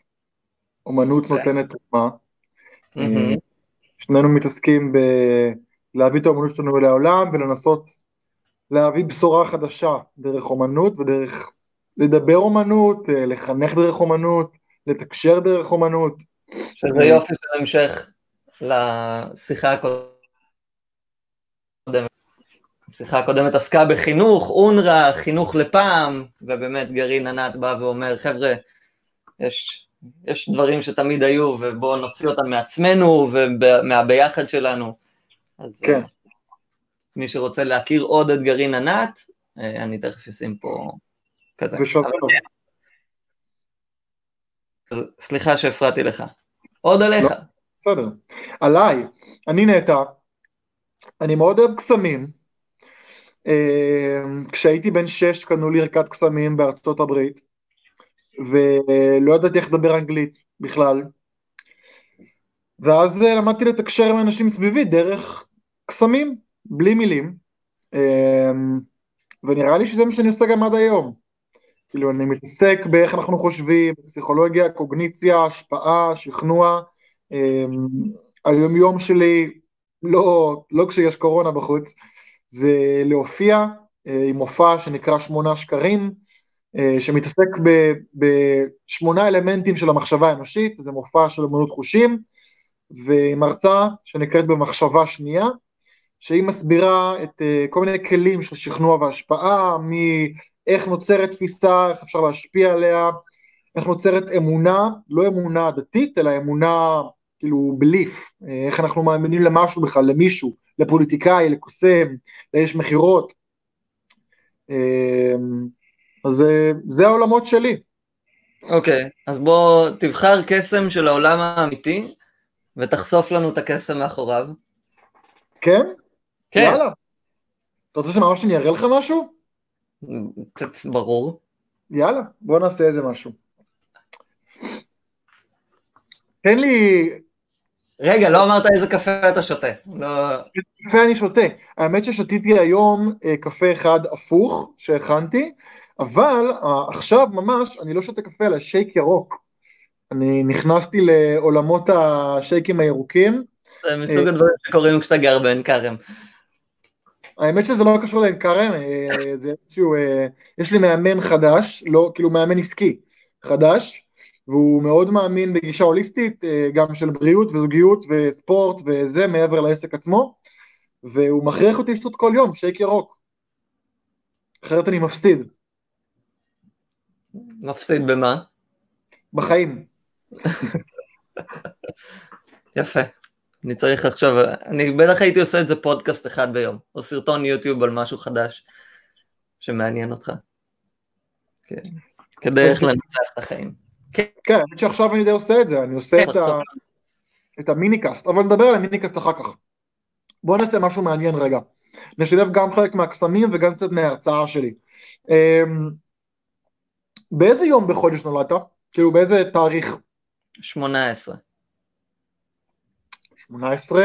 אומנות כן. נותנת תרומה. אה, שנינו מתעסקים בלהביא את האומנות שלנו לעולם ולנסות להביא בשורה חדשה דרך אומנות ודרך לדבר אומנות, אה, לחנך דרך אומנות, לתקשר דרך אומנות. שזה יופי של המשך לשיחה הקודמת. השיחה הקודמת עסקה בחינוך, אונר"א, חינוך לפעם, ובאמת גרעין ענת בא ואומר, חבר'ה, יש, יש דברים שתמיד היו, ובואו נוציא אותם מעצמנו ומהביחד שלנו. אז כן. אה, מי שרוצה להכיר עוד את גרעין ענת, אה, אני תכף אשים פה כזה. אז סליחה שהפרעתי לך. עוד עליך. לא. בסדר. עליי, אני נטע, אני מאוד אוהב קסמים. אה, כשהייתי בן שש קנו לי ערכת קסמים בארצות הברית, ולא ידעתי איך לדבר אנגלית בכלל. ואז אה, למדתי לתקשר עם אנשים סביבי דרך קסמים, בלי מילים. אה, ונראה לי שזה מה שאני עושה גם עד היום. כאילו, אני מתעסק באיך אנחנו חושבים, פסיכולוגיה, קוגניציה, השפעה, שכנוע. אמ, היומיום שלי, לא, לא כשיש קורונה בחוץ, זה להופיע אה, עם מופע שנקרא שמונה שקרים, אה, שמתעסק בשמונה אלמנטים של המחשבה האנושית, זה מופע של אמנות חושים, ועם הרצאה שנקראת במחשבה שנייה, שהיא מסבירה את אה, כל מיני כלים של שכנוע והשפעה, מאיך נוצרת תפיסה, איך אפשר להשפיע עליה, איך נוצרת אמונה, לא אמונה דתית, אלא אמונה כאילו בליף, איך אנחנו מאמינים למשהו בכלל, למישהו, לפוליטיקאי, לקוסם, לאיש מכירות. אז זה, זה העולמות שלי. אוקיי, אז בוא תבחר קסם של העולם האמיתי, ותחשוף לנו את הקסם מאחוריו. כן? כן, יאללה. אתה רוצה שממש אני אראה לך משהו? קצת ברור. יאללה, בוא נעשה איזה משהו. תן לי, רגע, לא אמרת איזה קפה אתה שותה. לא... קפה אני שותה. האמת ששתיתי היום אה, קפה אחד הפוך שהכנתי, אבל אה, עכשיו ממש אני לא שותה קפה אלא שייק ירוק. אני נכנסתי לעולמות השייקים הירוקים. זה מסוג הדברים שקורים כשאתה גר בעין כרם. האמת שזה לא קשור לעין כרם, אה, זה איזשהו, אה, יש לי מאמן חדש, לא, כאילו מאמן עסקי חדש, והוא מאוד מאמין בגישה הוליסטית, אה, גם של בריאות וזוגיות וספורט וזה, מעבר לעסק עצמו, והוא מכריח אותי לשתות כל יום שייק ירוק, אחרת אני מפסיד, מפסיד במה? בחיים. יפה. אני צריך לחשוב, אני בטח הייתי עושה את זה פודקאסט אחד ביום, או סרטון יוטיוב על משהו חדש שמעניין אותך. כן. כדי איך לנצח את החיים. כן, כן, האמת שעכשיו אני די עושה את זה, אני עושה כן, את, ה. את המיניקאסט, אבל נדבר על המיניקאסט אחר כך. בוא נעשה משהו מעניין רגע. נשלב גם חלק מהקסמים וגם קצת מההרצאה שלי. אמ, באיזה יום בחודש נולדת? כאילו באיזה תאריך? 18. 18.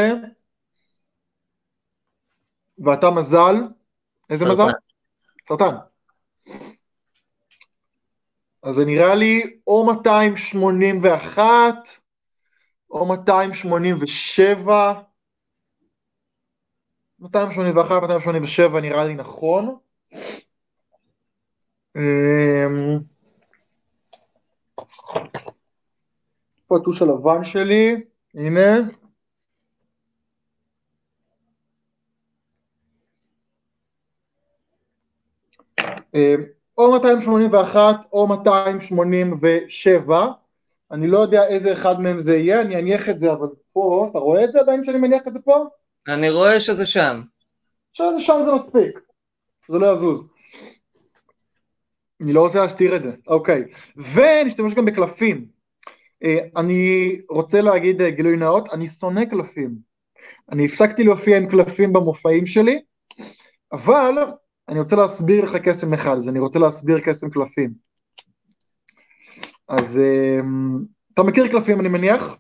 ואתה מזל? איזה סרטן. מזל? סרטן. אז זה נראה לי או 281 או 287. 281, 287 נראה לי נכון. אמ, פה הטוש הלבן שלי, הנה. או 281 או 287, אני לא יודע איזה אחד מהם זה יהיה, אני אניח את זה, אבל פה, אתה רואה את זה עדיין שאני מניח את זה פה? אני רואה שזה שם. עכשיו שם זה מספיק, זה לא יזוז. אני לא רוצה להסתיר את זה, אוקיי. ונשתמש גם בקלפים. אה, אני רוצה להגיד אה, גילוי נאות, אני שונא קלפים. אני הפסקתי להופיע עם קלפים במופעים שלי, אבל אני רוצה להסביר לך קסם אחד, אז אני רוצה להסביר קסם קלפים. אז אמ, אתה מכיר קלפים אני מניח,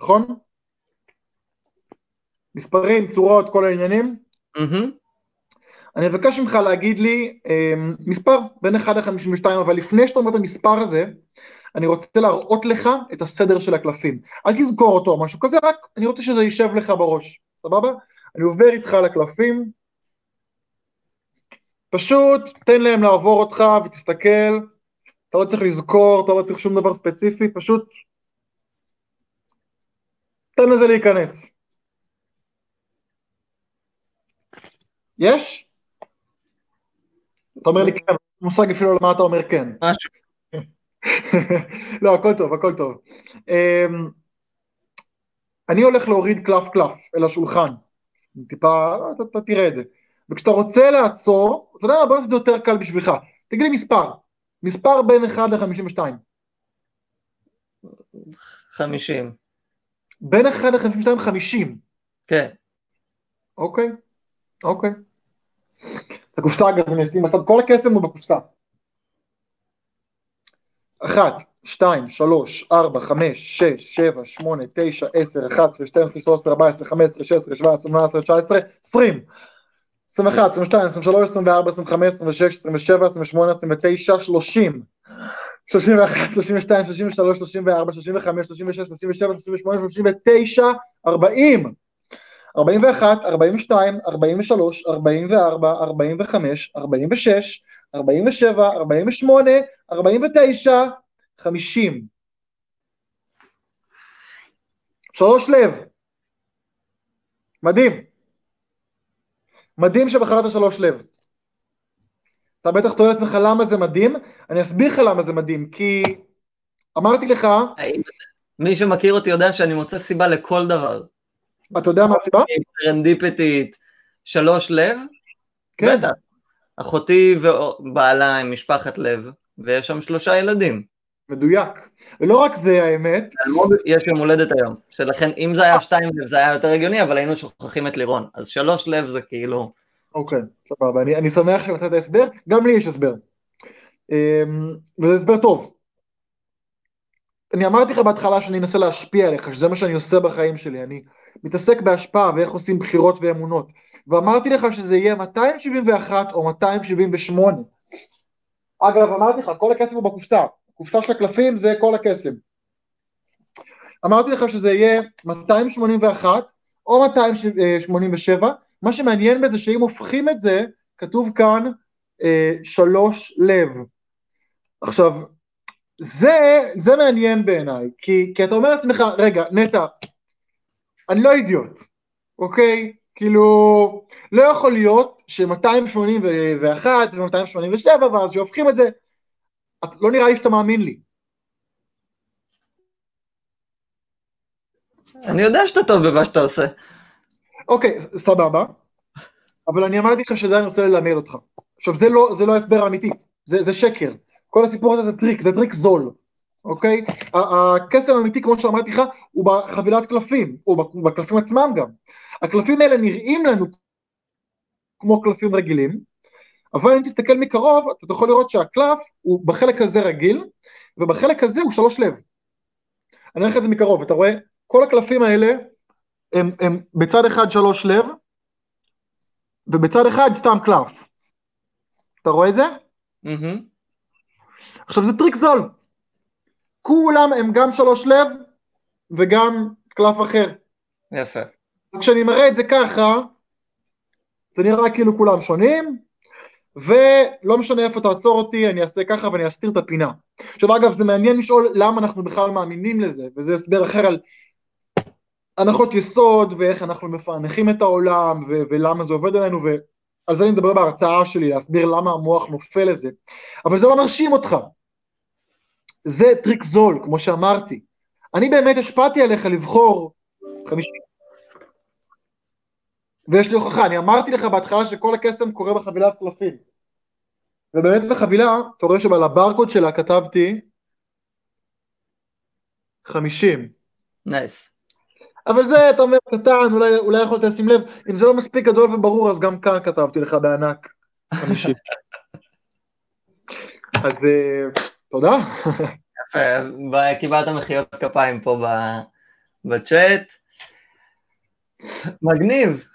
נכון? מספרים, צורות, כל העניינים? אני אבקש ממך להגיד לי אמ, מספר בין 1 ל-52, אבל לפני שאתה אומר את המספר הזה, אני רוצה להראות לך את הסדר של הקלפים. אל תזכור אותו או משהו כזה, רק אני רוצה שזה יישב לך בראש, סבבה? אני עובר איתך לקלפים, פשוט תן להם לעבור אותך ותסתכל, אתה לא צריך לזכור, אתה לא צריך שום דבר ספציפי, פשוט תן לזה להיכנס. יש? אתה אומר לי כן, מושג אפילו על מה אתה אומר כן. משהו. לא, הכל טוב, הכל טוב. אמ, אני הולך להוריד קלף קלף אל השולחן. טיפה, אתה, אתה תראה את זה. וכשאתה רוצה לעצור, אתה יודע מה, בוא נעשה את זה יותר קל בשבילך. תגיד לי מספר. מספר בין 1 ל-52. 50. בין 1 ל-52, 50. כן. אוקיי, אוקיי. הקופסה אגב אני אשים בצד, כל הקסם הוא בקופסה. אחת, שתיים, שלוש, ארבע, חמש, שש, שבע, שמונה, תשע, עשר, אחת עשרה, שתים עשרה, שלוש עשרה, ארבע עשרה, חמש עשרה, שש עשרה, שבע עשרה, שמונה עשרה, תשע עשרה, עשרים. עשרים ואחת, עשרים ושתיים, עשרים ושלוש, עשרים וארבע, עשרים וחמש, עשרים ושש, עשרים ושבע, עשרים ושמונה, עשרים ותשע, שלושים. שלושים ואחת, שלושים ושתיים, שלושים ושלוש, שלושים וארבע, שלושים וחמש, שלושים ושש, שלושים ושבע, שלושים ושמונה, שלושים ותשע, ארבעים. ארבעים ואחת, ארבעים ושתיים, ארבעים ושלוש, ארבעים וארבע, ארבעים וחמש, ארבעים ושש, ארבעים ושבע, ארבעים ושמונה, ארבעים ותשע, חמישים. שלוש לב. מדהים. מדהים שבחרת שלוש לב. אתה בטח תוהה לעצמך למה זה מדהים, אני אסביר לך למה זה מדהים, כי אמרתי לך... מי שמכיר אותי יודע שאני מוצא סיבה לכל דבר. אתה יודע מה הסיבה? סרנדיפיטית, שלוש לב? כן. בטח. אחותי ובעלה הם משפחת לב, ויש שם שלושה ילדים. מדויק. ולא רק זה האמת. יש יום הולדת היום, שלכן אם זה היה שתיים לב זה היה יותר הגיוני, אבל היינו שוכחים את לירון. אז שלוש לב זה כאילו... אוקיי, סבבה, אני, אני שמח שמצאת הסבר, גם לי יש הסבר. אמ, וזה הסבר טוב. אני אמרתי לך בהתחלה שאני אנסה להשפיע עליך, שזה מה שאני עושה בחיים שלי, אני מתעסק בהשפעה ואיך עושים בחירות ואמונות, ואמרתי לך שזה יהיה 271 או 278. אגב, אמרתי לך, כל הכסף הוא בקופסה, הקופסה של הקלפים זה כל הקסם. אמרתי לך שזה יהיה 281 או 287, מה שמעניין בזה שאם הופכים את זה, כתוב כאן אה, שלוש לב. עכשיו, זה, זה מעניין בעיניי, כי, כי אתה אומר לעצמך, רגע, נטע, אני לא אידיוט, אוקיי? כאילו, לא יכול להיות ש-281 ו-287 ואז שהופכים את זה, לא נראה לי שאתה מאמין לי. אני יודע שאתה טוב במה שאתה עושה. אוקיי, סבבה, אבל אני אמרתי לך שזה אני רוצה ללמד אותך. עכשיו, זה לא, זה לא הסבר אמיתי, זה, זה שקר. כל הסיפור הזה זה טריק, זה טריק זול, אוקיי? הקסם האמיתי, כמו שאמרתי לך, הוא בחבילת קלפים, או בקלפים עצמם גם. הקלפים האלה נראים לנו כמו קלפים רגילים, אבל אם תסתכל מקרוב, אתה יכול לראות שהקלף הוא בחלק הזה רגיל, ובחלק הזה הוא שלוש לב. אני אראה לך את זה מקרוב, אתה רואה? כל הקלפים האלה הם, הם בצד אחד שלוש לב, ובצד אחד סתם קלף. אתה רואה את זה? Mm-hmm. עכשיו זה טריק זול. כולם הם גם שלוש לב וגם קלף אחר. יפה. כשאני מראה את זה ככה, זה נראה כאילו כולם שונים, ולא משנה איפה תעצור אותי, אני אעשה ככה ואני אסתיר את הפינה. עכשיו אגב, זה מעניין לשאול למה אנחנו בכלל מאמינים לזה, וזה הסבר אחר על הנחות יסוד, ואיך אנחנו מפענחים את העולם, ו- ולמה זה עובד עלינו, ועל זה אני מדבר בהרצאה שלי, להסביר למה המוח נופל לזה. אבל זה לא מרשים אותך. זה טריק זול, כמו שאמרתי. אני באמת השפעתי עליך לבחור חמישים. ויש לי הוכחה, אני אמרתי לך בהתחלה שכל הקסם קורה בחבילת קלפים. ובאמת בחבילה, אתה רואה שעל הברקוד שלה כתבתי חמישים. נייס. אבל זה, אתה אומר, קטן, אולי, אולי יכולת לשים לב, אם זה לא מספיק גדול וברור, אז גם כאן כתבתי לך בענק. חמישי. אז uh, תודה. יפה, קיבלת מחיאות כפיים פה בצ'אט. מגניב.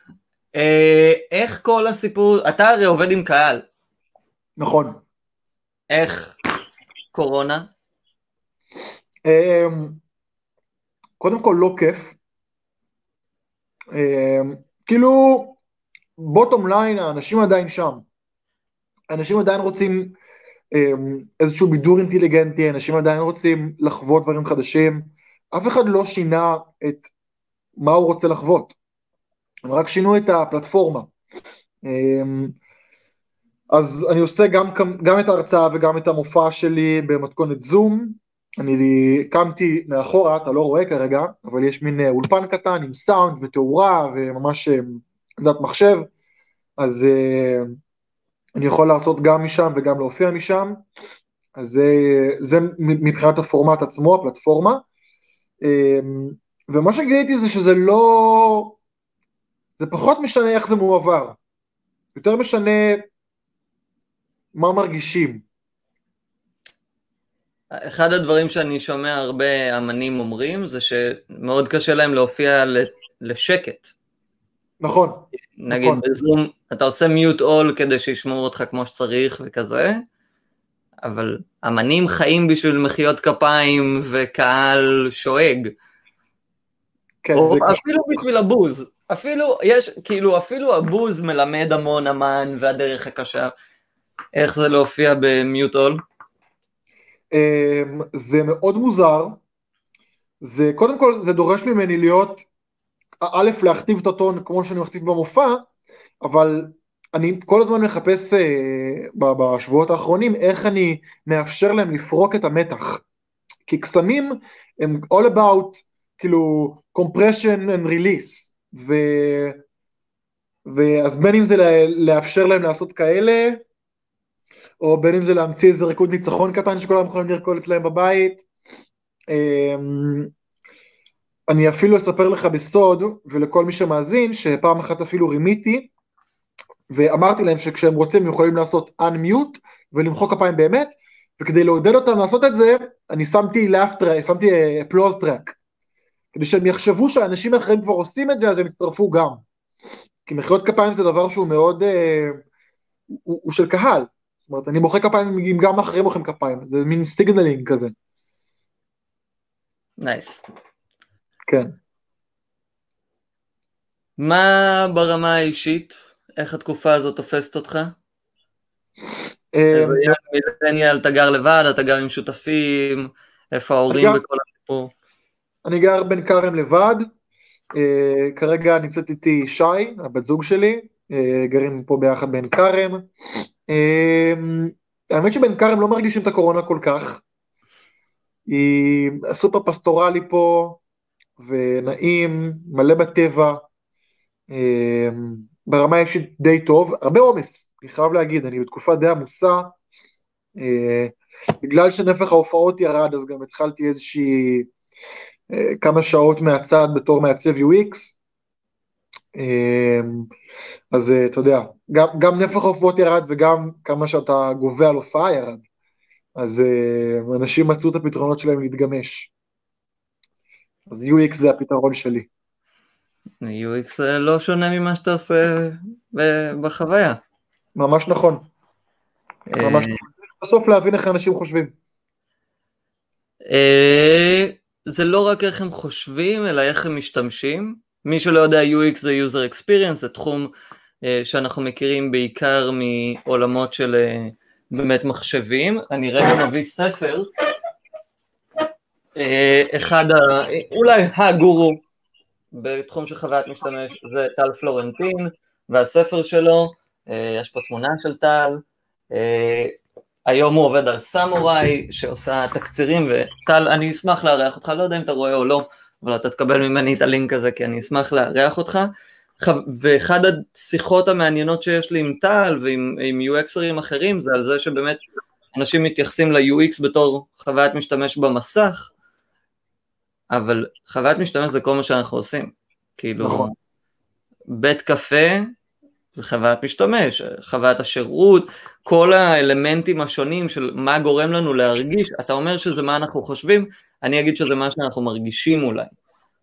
אה, איך כל הסיפור, אתה הרי עובד עם קהל. נכון. איך קורונה? אמ, קודם כל לא כיף. אמ, כאילו, בוטום ליין, האנשים עדיין שם. אנשים עדיין רוצים אמ, איזשהו בידור אינטליגנטי, אנשים עדיין רוצים לחוות דברים חדשים. אף אחד לא שינה את מה הוא רוצה לחוות. הם רק שינו את הפלטפורמה. אז אני עושה גם, גם את ההרצאה וגם את המופע שלי במתכונת זום. אני קמתי מאחורה, אתה לא רואה כרגע, אבל יש מין אה, אולפן קטן עם סאונד ותאורה וממש אה, עמדת מחשב, אז uh, אני יכול לעשות גם משם וגם להופיע משם, אז זה, זה מבחינת הפורמט עצמו, הפלטפורמה. ומה שגיליתי זה שזה לא... זה פחות משנה איך זה מועבר, יותר משנה מה מרגישים. אחד הדברים שאני שומע הרבה אמנים אומרים זה שמאוד קשה להם להופיע לשקט. נכון. נגיד נכון. בזום אתה עושה מיוט אול כדי שישמעו אותך כמו שצריך וכזה, אבל אמנים חיים בשביל מחיאות כפיים וקהל שואג. כן, או אפילו קשה. בשביל הבוז, אפילו יש, כאילו אפילו הבוז מלמד המון אמן והדרך הקשה. איך זה להופיע במיוט אול? אמ, זה מאוד מוזר, זה קודם כל זה דורש ממני להיות, א', להכתיב את הטון כמו שאני מכתיב במופע, אבל אני כל הזמן מחפש uh, בשבועות האחרונים איך אני מאפשר להם לפרוק את המתח. כי קסמים הם all about כאילו compression and release, ו... ואז בין אם זה לאפשר להם לעשות כאלה, או בין אם זה להמציא איזה ריקוד ניצחון קטן שכולם יכולים לרקוד אצלם בבית. אמ, אני אפילו אספר לך בסוד, ולכל מי שמאזין, שפעם אחת אפילו רימיתי, ואמרתי להם שכשהם רוצים הם יכולים לעשות unmute ולמחוא כפיים באמת, וכדי לעודד אותם לעשות את זה, אני שמתי laugh track, שמתי applause track, כדי שהם יחשבו שאנשים אחרים כבר עושים את זה, אז הם יצטרפו גם. כי מחיאות כפיים זה דבר שהוא מאוד, אה, הוא, הוא של קהל, אומרת, אני מוחא כפיים אם גם אחרים מוחאים כפיים, זה מין signaling כזה. נייס. Nice. כן. מה ברמה האישית, איך התקופה הזאת תופסת אותך? איזה מילניאל, אתה גר לבד, אתה גר עם שותפים, איפה ההורים בכל הסיפור? אני גר בן כרם לבד, אה, כרגע נמצאת איתי שי, הבת זוג שלי, אה, גרים פה ביחד בעין כרם. אמ, האמת שבעין כרם לא מרגישים את הקורונה כל כך. היא הסופר פסטורלי פה, ונעים, מלא בטבע, אמ, ברמה אישית די טוב, הרבה עומס, אני חייב להגיד, אני בתקופה די עמוסה, אה, בגלל שנפח ההופעות ירד, אז גם התחלתי איזושהי אה, כמה שעות מהצד בתור מעצב UX, אז אה, אתה יודע, גם, גם נפח ההופעות ירד וגם כמה שאתה גובה על הופעה ירד. אז אה, אנשים מצאו את הפתרונות שלהם להתגמש. אז UX זה הפתרון שלי. UX לא שונה ממה שאתה עושה בחוויה. ממש נכון. ממש נכון. בסוף להבין איך אנשים חושבים. זה לא רק איך הם חושבים, אלא איך הם משתמשים. מי שלא יודע, UX זה user experience, זה תחום uh, שאנחנו מכירים בעיקר מעולמות של uh, באמת מחשבים. אני רגע מביא ספר, uh, אחד, ה, אולי הגורו בתחום של חוויית משתמש זה טל פלורנטין, והספר שלו, uh, יש פה תמונה של טל, uh, היום הוא עובד על סמוראי שעושה תקצירים, וטל, אני אשמח לארח אותך, לא יודע אם אתה רואה או לא, אבל אתה תקבל ממני את הלינק הזה כי אני אשמח לארח אותך. ואחד השיחות המעניינות שיש לי עם טל ועם UXרים אחרים זה על זה שבאמת אנשים מתייחסים ל-UX בתור חוויית משתמש במסך, אבל חוויית משתמש זה כל מה שאנחנו עושים. כאילו, נכון. בית קפה זה חוויית משתמש, חוויית השירות, כל האלמנטים השונים של מה גורם לנו להרגיש, אתה אומר שזה מה אנחנו חושבים, אני אגיד שזה מה שאנחנו מרגישים אולי.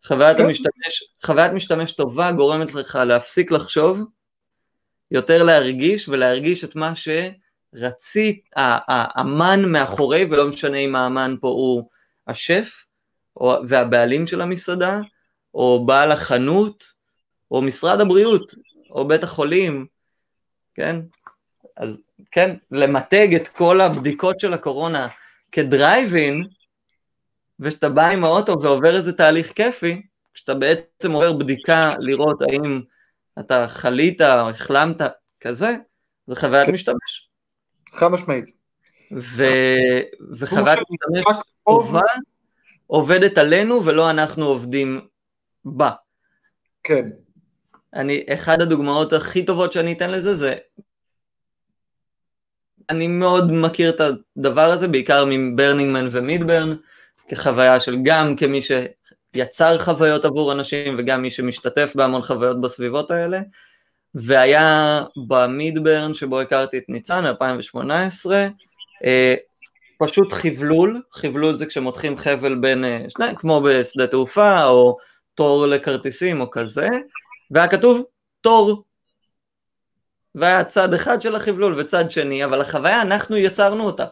חוויית כן. המשתמש, חוויית משתמש טובה גורמת לך להפסיק לחשוב, יותר להרגיש ולהרגיש את מה שרצית, ה- ה- המן מאחורי, ולא משנה אם האמן פה הוא השף, או, והבעלים של המסעדה, או בעל החנות, או משרד הבריאות, או בית החולים, כן? אז כן, למתג את כל הבדיקות של הקורונה כדרייבין, ושאתה בא עם האוטו ועובר איזה תהליך כיפי, כשאתה בעצם עובר בדיקה לראות האם אתה חלית או החלמת כזה, זה חוויית כן. משתמש. חד משמעית. ו... וחוויית כמו משתמש טובה עובדת עלינו ולא אנחנו עובדים בה. כן. אני, אחד הדוגמאות הכי טובות שאני אתן לזה זה, אני מאוד מכיר את הדבר הזה, בעיקר מברנינגמן ומידברן, כחוויה של גם כמי שיצר חוויות עבור אנשים וגם מי שמשתתף בהמון חוויות בסביבות האלה, והיה במידברן שבו הכרתי את ניצן, 2018, אה, פשוט חבלול, חבלול זה כשמותחים חבל בין אה, שניים, כמו בשדה תעופה או תור לכרטיסים או כזה, והיה כתוב תור. והיה צד אחד של החבלול וצד שני, אבל החוויה, אנחנו יצרנו אותה.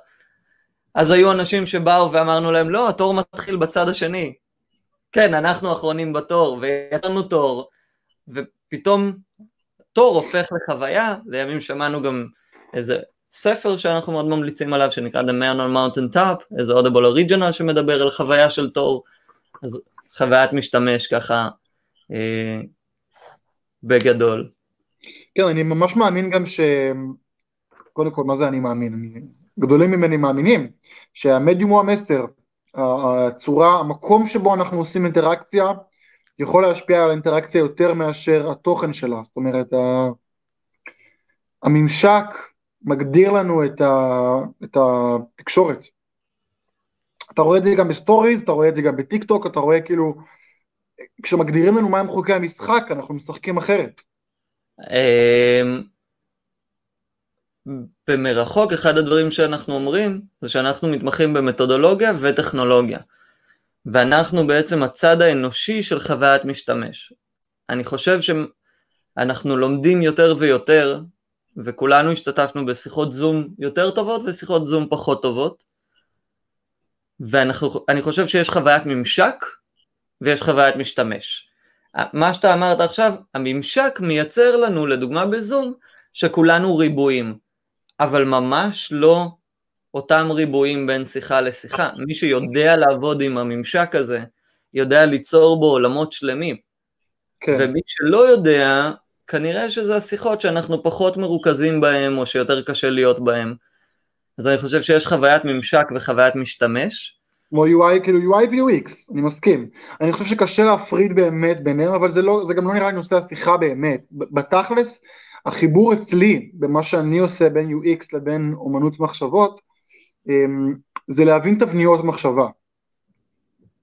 אז היו אנשים שבאו ואמרנו להם, לא, התור מתחיל בצד השני. כן, אנחנו אחרונים בתור, ויצרנו תור, ופתאום תור הופך לחוויה, לימים שמענו גם איזה ספר שאנחנו מאוד ממליצים עליו, שנקרא The Man on Mountain Top, איזה Audible Original שמדבר על חוויה של תור, אז חוויית משתמש ככה אה, בגדול. כן, אני ממש מאמין גם ש... קודם כל, מה זה אני מאמין? אני... גדולים ממני מאמינים שהמדיום הוא המסר, הצורה, המקום שבו אנחנו עושים אינטראקציה יכול להשפיע על האינטראקציה יותר מאשר התוכן שלה, זאת אומרת. הממשק מגדיר לנו את, ה... את התקשורת. אתה רואה את זה גם ב stories, אתה רואה את זה גם בטיק טוק, אתה רואה כאילו, כשמגדירים לנו מהם חוקי המשחק, אנחנו משחקים אחרת. במרחוק אחד הדברים שאנחנו אומרים זה שאנחנו מתמחים במתודולוגיה וטכנולוגיה ואנחנו בעצם הצד האנושי של חוויית משתמש. אני חושב שאנחנו לומדים יותר ויותר וכולנו השתתפנו בשיחות זום יותר טובות ושיחות זום פחות טובות ואני חושב שיש חוויית ממשק ויש חוויית משתמש. מה שאתה אמרת עכשיו, הממשק מייצר לנו, לדוגמה בזום, שכולנו ריבועים, אבל ממש לא אותם ריבועים בין שיחה לשיחה. מי שיודע לעבוד עם הממשק הזה, יודע ליצור בו עולמות שלמים. כן. ומי שלא יודע, כנראה שזה השיחות שאנחנו פחות מרוכזים בהם, או שיותר קשה להיות בהם. אז אני חושב שיש חוויית ממשק וחוויית משתמש, כמו UI, כאילו UI ו-UX, אני מסכים. אני חושב שקשה להפריד באמת ביניהם, אבל זה, לא, זה גם לא נראה לי נושא השיחה באמת. בתכלס, החיבור אצלי, במה שאני עושה בין UX לבין אומנות מחשבות, אמ, זה להבין תבניות מחשבה.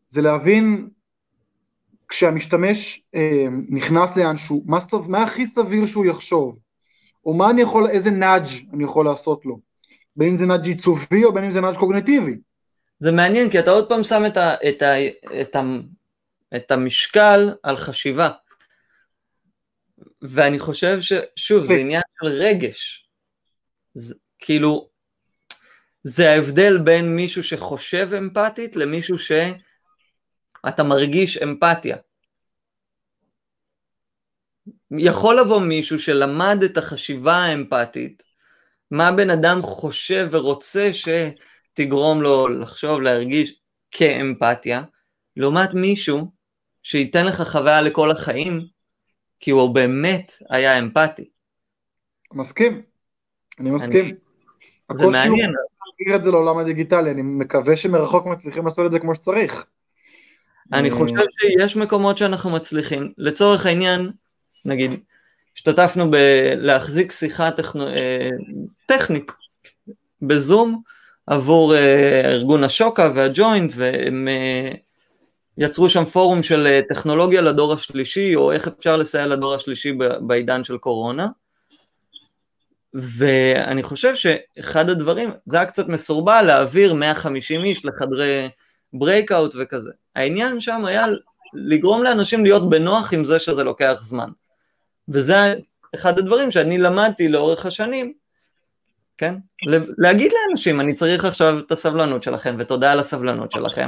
זה להבין כשהמשתמש אמ, נכנס לאנשהו, מה, מה הכי סביר שהוא יחשוב, או מה אני יכול, איזה נאג' אני יכול לעשות לו, בין אם זה נאג' עיצובי או בין אם זה נאג' קוגנטיבי. זה מעניין, כי אתה עוד פעם שם את, ה, את, ה, את, ה, את המשקל על חשיבה. ואני חושב ששוב, זה כן. עניין של רגש. זה, כאילו, זה ההבדל בין מישהו שחושב אמפתית למישהו שאתה מרגיש אמפתיה. יכול לבוא מישהו שלמד את החשיבה האמפתית, מה בן אדם חושב ורוצה ש... תגרום לו לחשוב, להרגיש כאמפתיה, לעומת מישהו שייתן לך חוויה לכל החיים, כי הוא באמת היה אמפתי. מסכים, אני מסכים. אני... זה מעניין. להעביר את זה לעולם הדיגיטלי, אני מקווה שמרחוק מצליחים לעשות את זה כמו שצריך. אני אה, חושב שיש מקומות שאנחנו מצליחים. לצורך העניין, נגיד, השתתפנו בלהחזיק שיחה טכנו... אה, טכנית בזום, עבור אה, ארגון השוקה והג'וינט, והם יצרו שם פורום של אה, טכנולוגיה לדור השלישי, או איך אפשר לסייע לדור השלישי בעידן של קורונה. ואני חושב שאחד הדברים, זה היה קצת מסורבל להעביר 150 איש לחדרי breakout וכזה. העניין שם היה לגרום לאנשים להיות בנוח עם זה שזה לוקח זמן. וזה אחד הדברים שאני למדתי לאורך השנים, כן? להגיד לאנשים, אני צריך עכשיו את הסבלנות שלכם, ותודה על הסבלנות שלכם,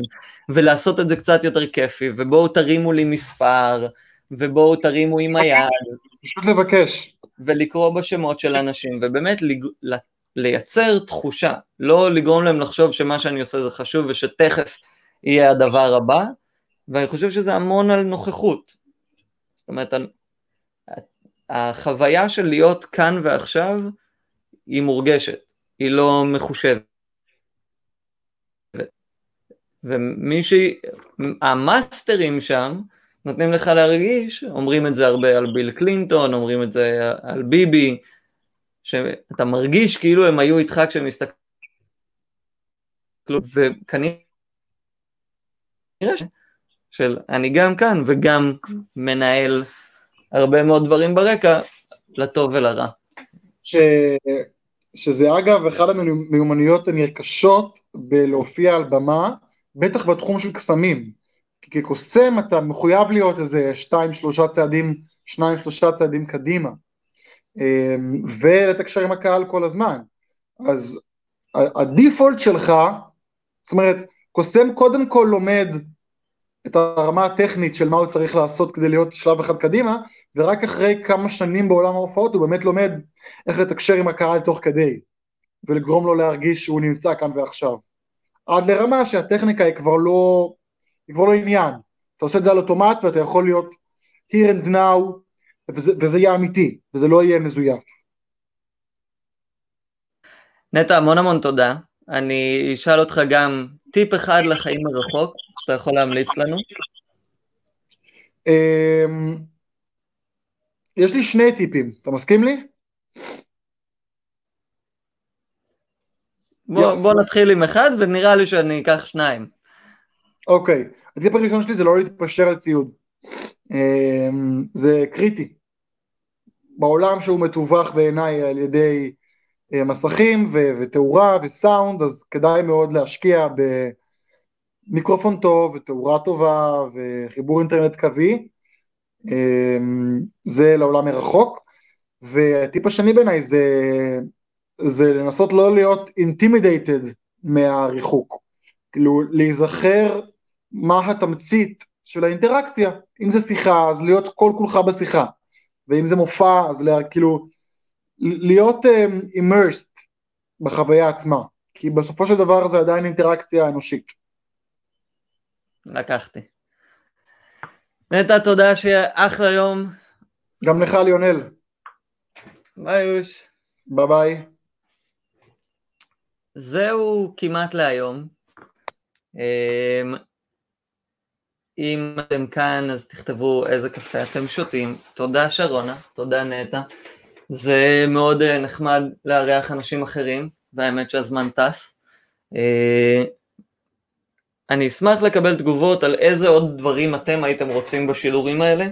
ולעשות את זה קצת יותר כיפי, ובואו תרימו לי מספר, ובואו תרימו עם היד. פשוט לבקש. ולקרוא בשמות של אנשים, ובאמת לייצר תחושה, לא לגרום להם לחשוב שמה שאני עושה זה חשוב ושתכף יהיה הדבר הבא, ואני חושב שזה המון על נוכחות. זאת אומרת, החוויה של להיות כאן ועכשיו היא מורגשת, היא לא מחושבת. ומי ש... המאסטרים שם נותנים לך להרגיש, אומרים את זה הרבה על ביל קלינטון, אומרים את זה על ביבי, שאתה מרגיש כאילו הם היו איתך כשהם הסתכלו, וכנראה של אני גם כאן וגם מנהל הרבה מאוד דברים ברקע, לטוב ולרע. ש... שזה אגב אחד המיומנויות הנרכשות בלהופיע על במה, בטח בתחום של קסמים. כי כקוסם אתה מחויב להיות איזה שתיים שלושה צעדים, שניים שלושה צעדים קדימה. אמ, ולתקשר עם הקהל כל הזמן. אז הדיפולט שלך, זאת אומרת, קוסם קודם כל לומד את הרמה הטכנית של מה הוא צריך לעשות כדי להיות שלב אחד קדימה, ורק אחרי כמה שנים בעולם ההופעות הוא באמת לומד איך לתקשר עם הקהל תוך כדי, ולגרום לו להרגיש שהוא נמצא כאן ועכשיו. עד לרמה שהטכניקה היא כבר לא, היא כבר לא עניין. אתה עושה את זה על אוטומט ואתה יכול להיות here and now, וזה, וזה יהיה אמיתי, וזה לא יהיה מזויף. נטע, המון המון תודה. אני אשאל אותך גם טיפ אחד לחיים מרחוק, שאתה יכול להמליץ לנו. אמ, יש לי שני טיפים, אתה מסכים לי? בוא, בוא נתחיל עם אחד ונראה לי שאני אקח שניים. אוקיי, הטיפ הראשון שלי זה לא להתפשר על ציוד. אמ, זה קריטי. בעולם שהוא מתווך בעיניי על ידי אה, מסכים ותאורה וסאונד, אז כדאי מאוד להשקיע במיקרופון טוב ותאורה טובה וחיבור אינטרנט קווי. אמ, זה לעולם מרחוק. והטיפ השני בעיניי זה, זה לנסות לא להיות intimidated מהריחוק. כאילו להיזכר מה התמצית של האינטראקציה. אם זה שיחה, אז להיות כל כולך בשיחה. ואם זה מופע, אז לה, כאילו להיות אמ, בחוויה עצמה, כי בסופו של דבר זה עדיין אינטראקציה אנושית. לקחתי. נטע, תודה שיהיה אחלה יום. גם לך ליונל. ביי יוש. ביי ביי. זהו כמעט להיום. אמ, אם אתם כאן אז תכתבו איזה קפה אתם שותים. תודה שרונה, תודה נטע. זה מאוד אה, נחמד לארח אנשים אחרים, והאמת שהזמן טס. אה, אני אשמח לקבל תגובות על איזה עוד דברים אתם הייתם רוצים בשידורים האלה,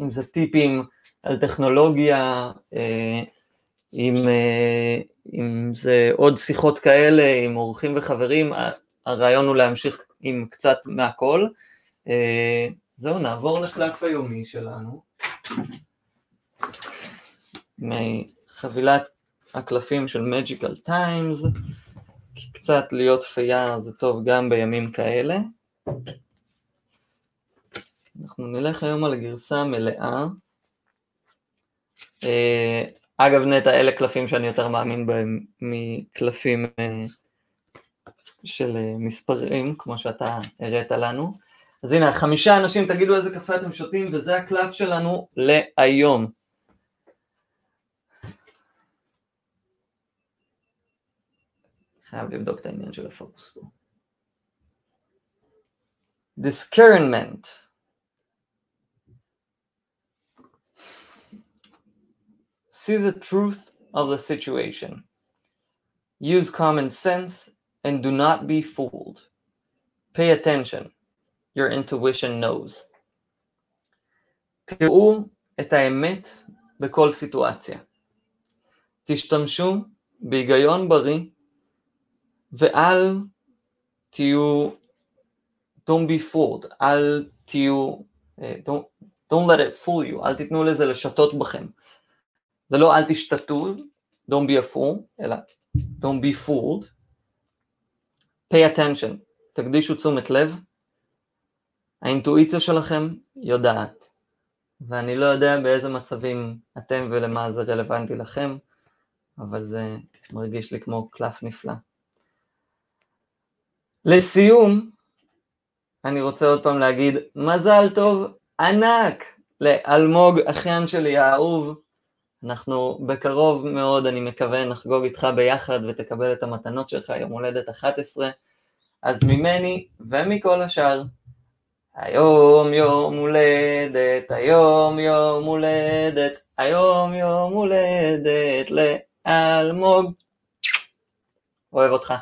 אם זה טיפים על טכנולוגיה, אה, אם, אם זה עוד שיחות כאלה עם אורחים וחברים, הרעיון הוא להמשיך עם קצת מהכל. זהו, נעבור לקלף היומי שלנו. מחבילת הקלפים של Magical Times, כי קצת להיות פייר זה טוב גם בימים כאלה. אנחנו נלך היום על הגרסה המלאה. אה, אגב נטע, אלה קלפים שאני יותר מאמין בהם מקלפים אה, של אה, מספרים, כמו שאתה הראת לנו. אז הנה, חמישה אנשים, תגידו איזה קפה אתם שותים, וזה הקלף שלנו להיום. לבדוק את העניין של הפוקוס פה. discernment. See the truth of the situation. Use common sense and do not be fooled. Pay attention. your intuition knows. תראו את האמת בכל סיטואציה. תשתמשו בהיגיון בריא ואל תהיו, don't be fooled, אל תהיו, אה, don't, don't let it fool you, אל תיתנו לזה לשתות בכם. זה לא אל תשתתו, don't be a fool, אלא don't be fooled. pay attention, תקדישו תשומת לב. האינטואיציה שלכם יודעת, ואני לא יודע באיזה מצבים אתם ולמה זה רלוונטי לכם, אבל זה מרגיש לי כמו קלף נפלא. לסיום, אני רוצה עוד פעם להגיד מזל טוב ענק לאלמוג אחיין שלי האהוב. אנחנו בקרוב מאוד, אני מקווה, נחגוג איתך ביחד ותקבל את המתנות שלך, יום הולדת 11. אז ממני ומכל השאר, היום יום הולדת, היום יום הולדת, היום יום הולדת לאלמוג. אוהב אותך.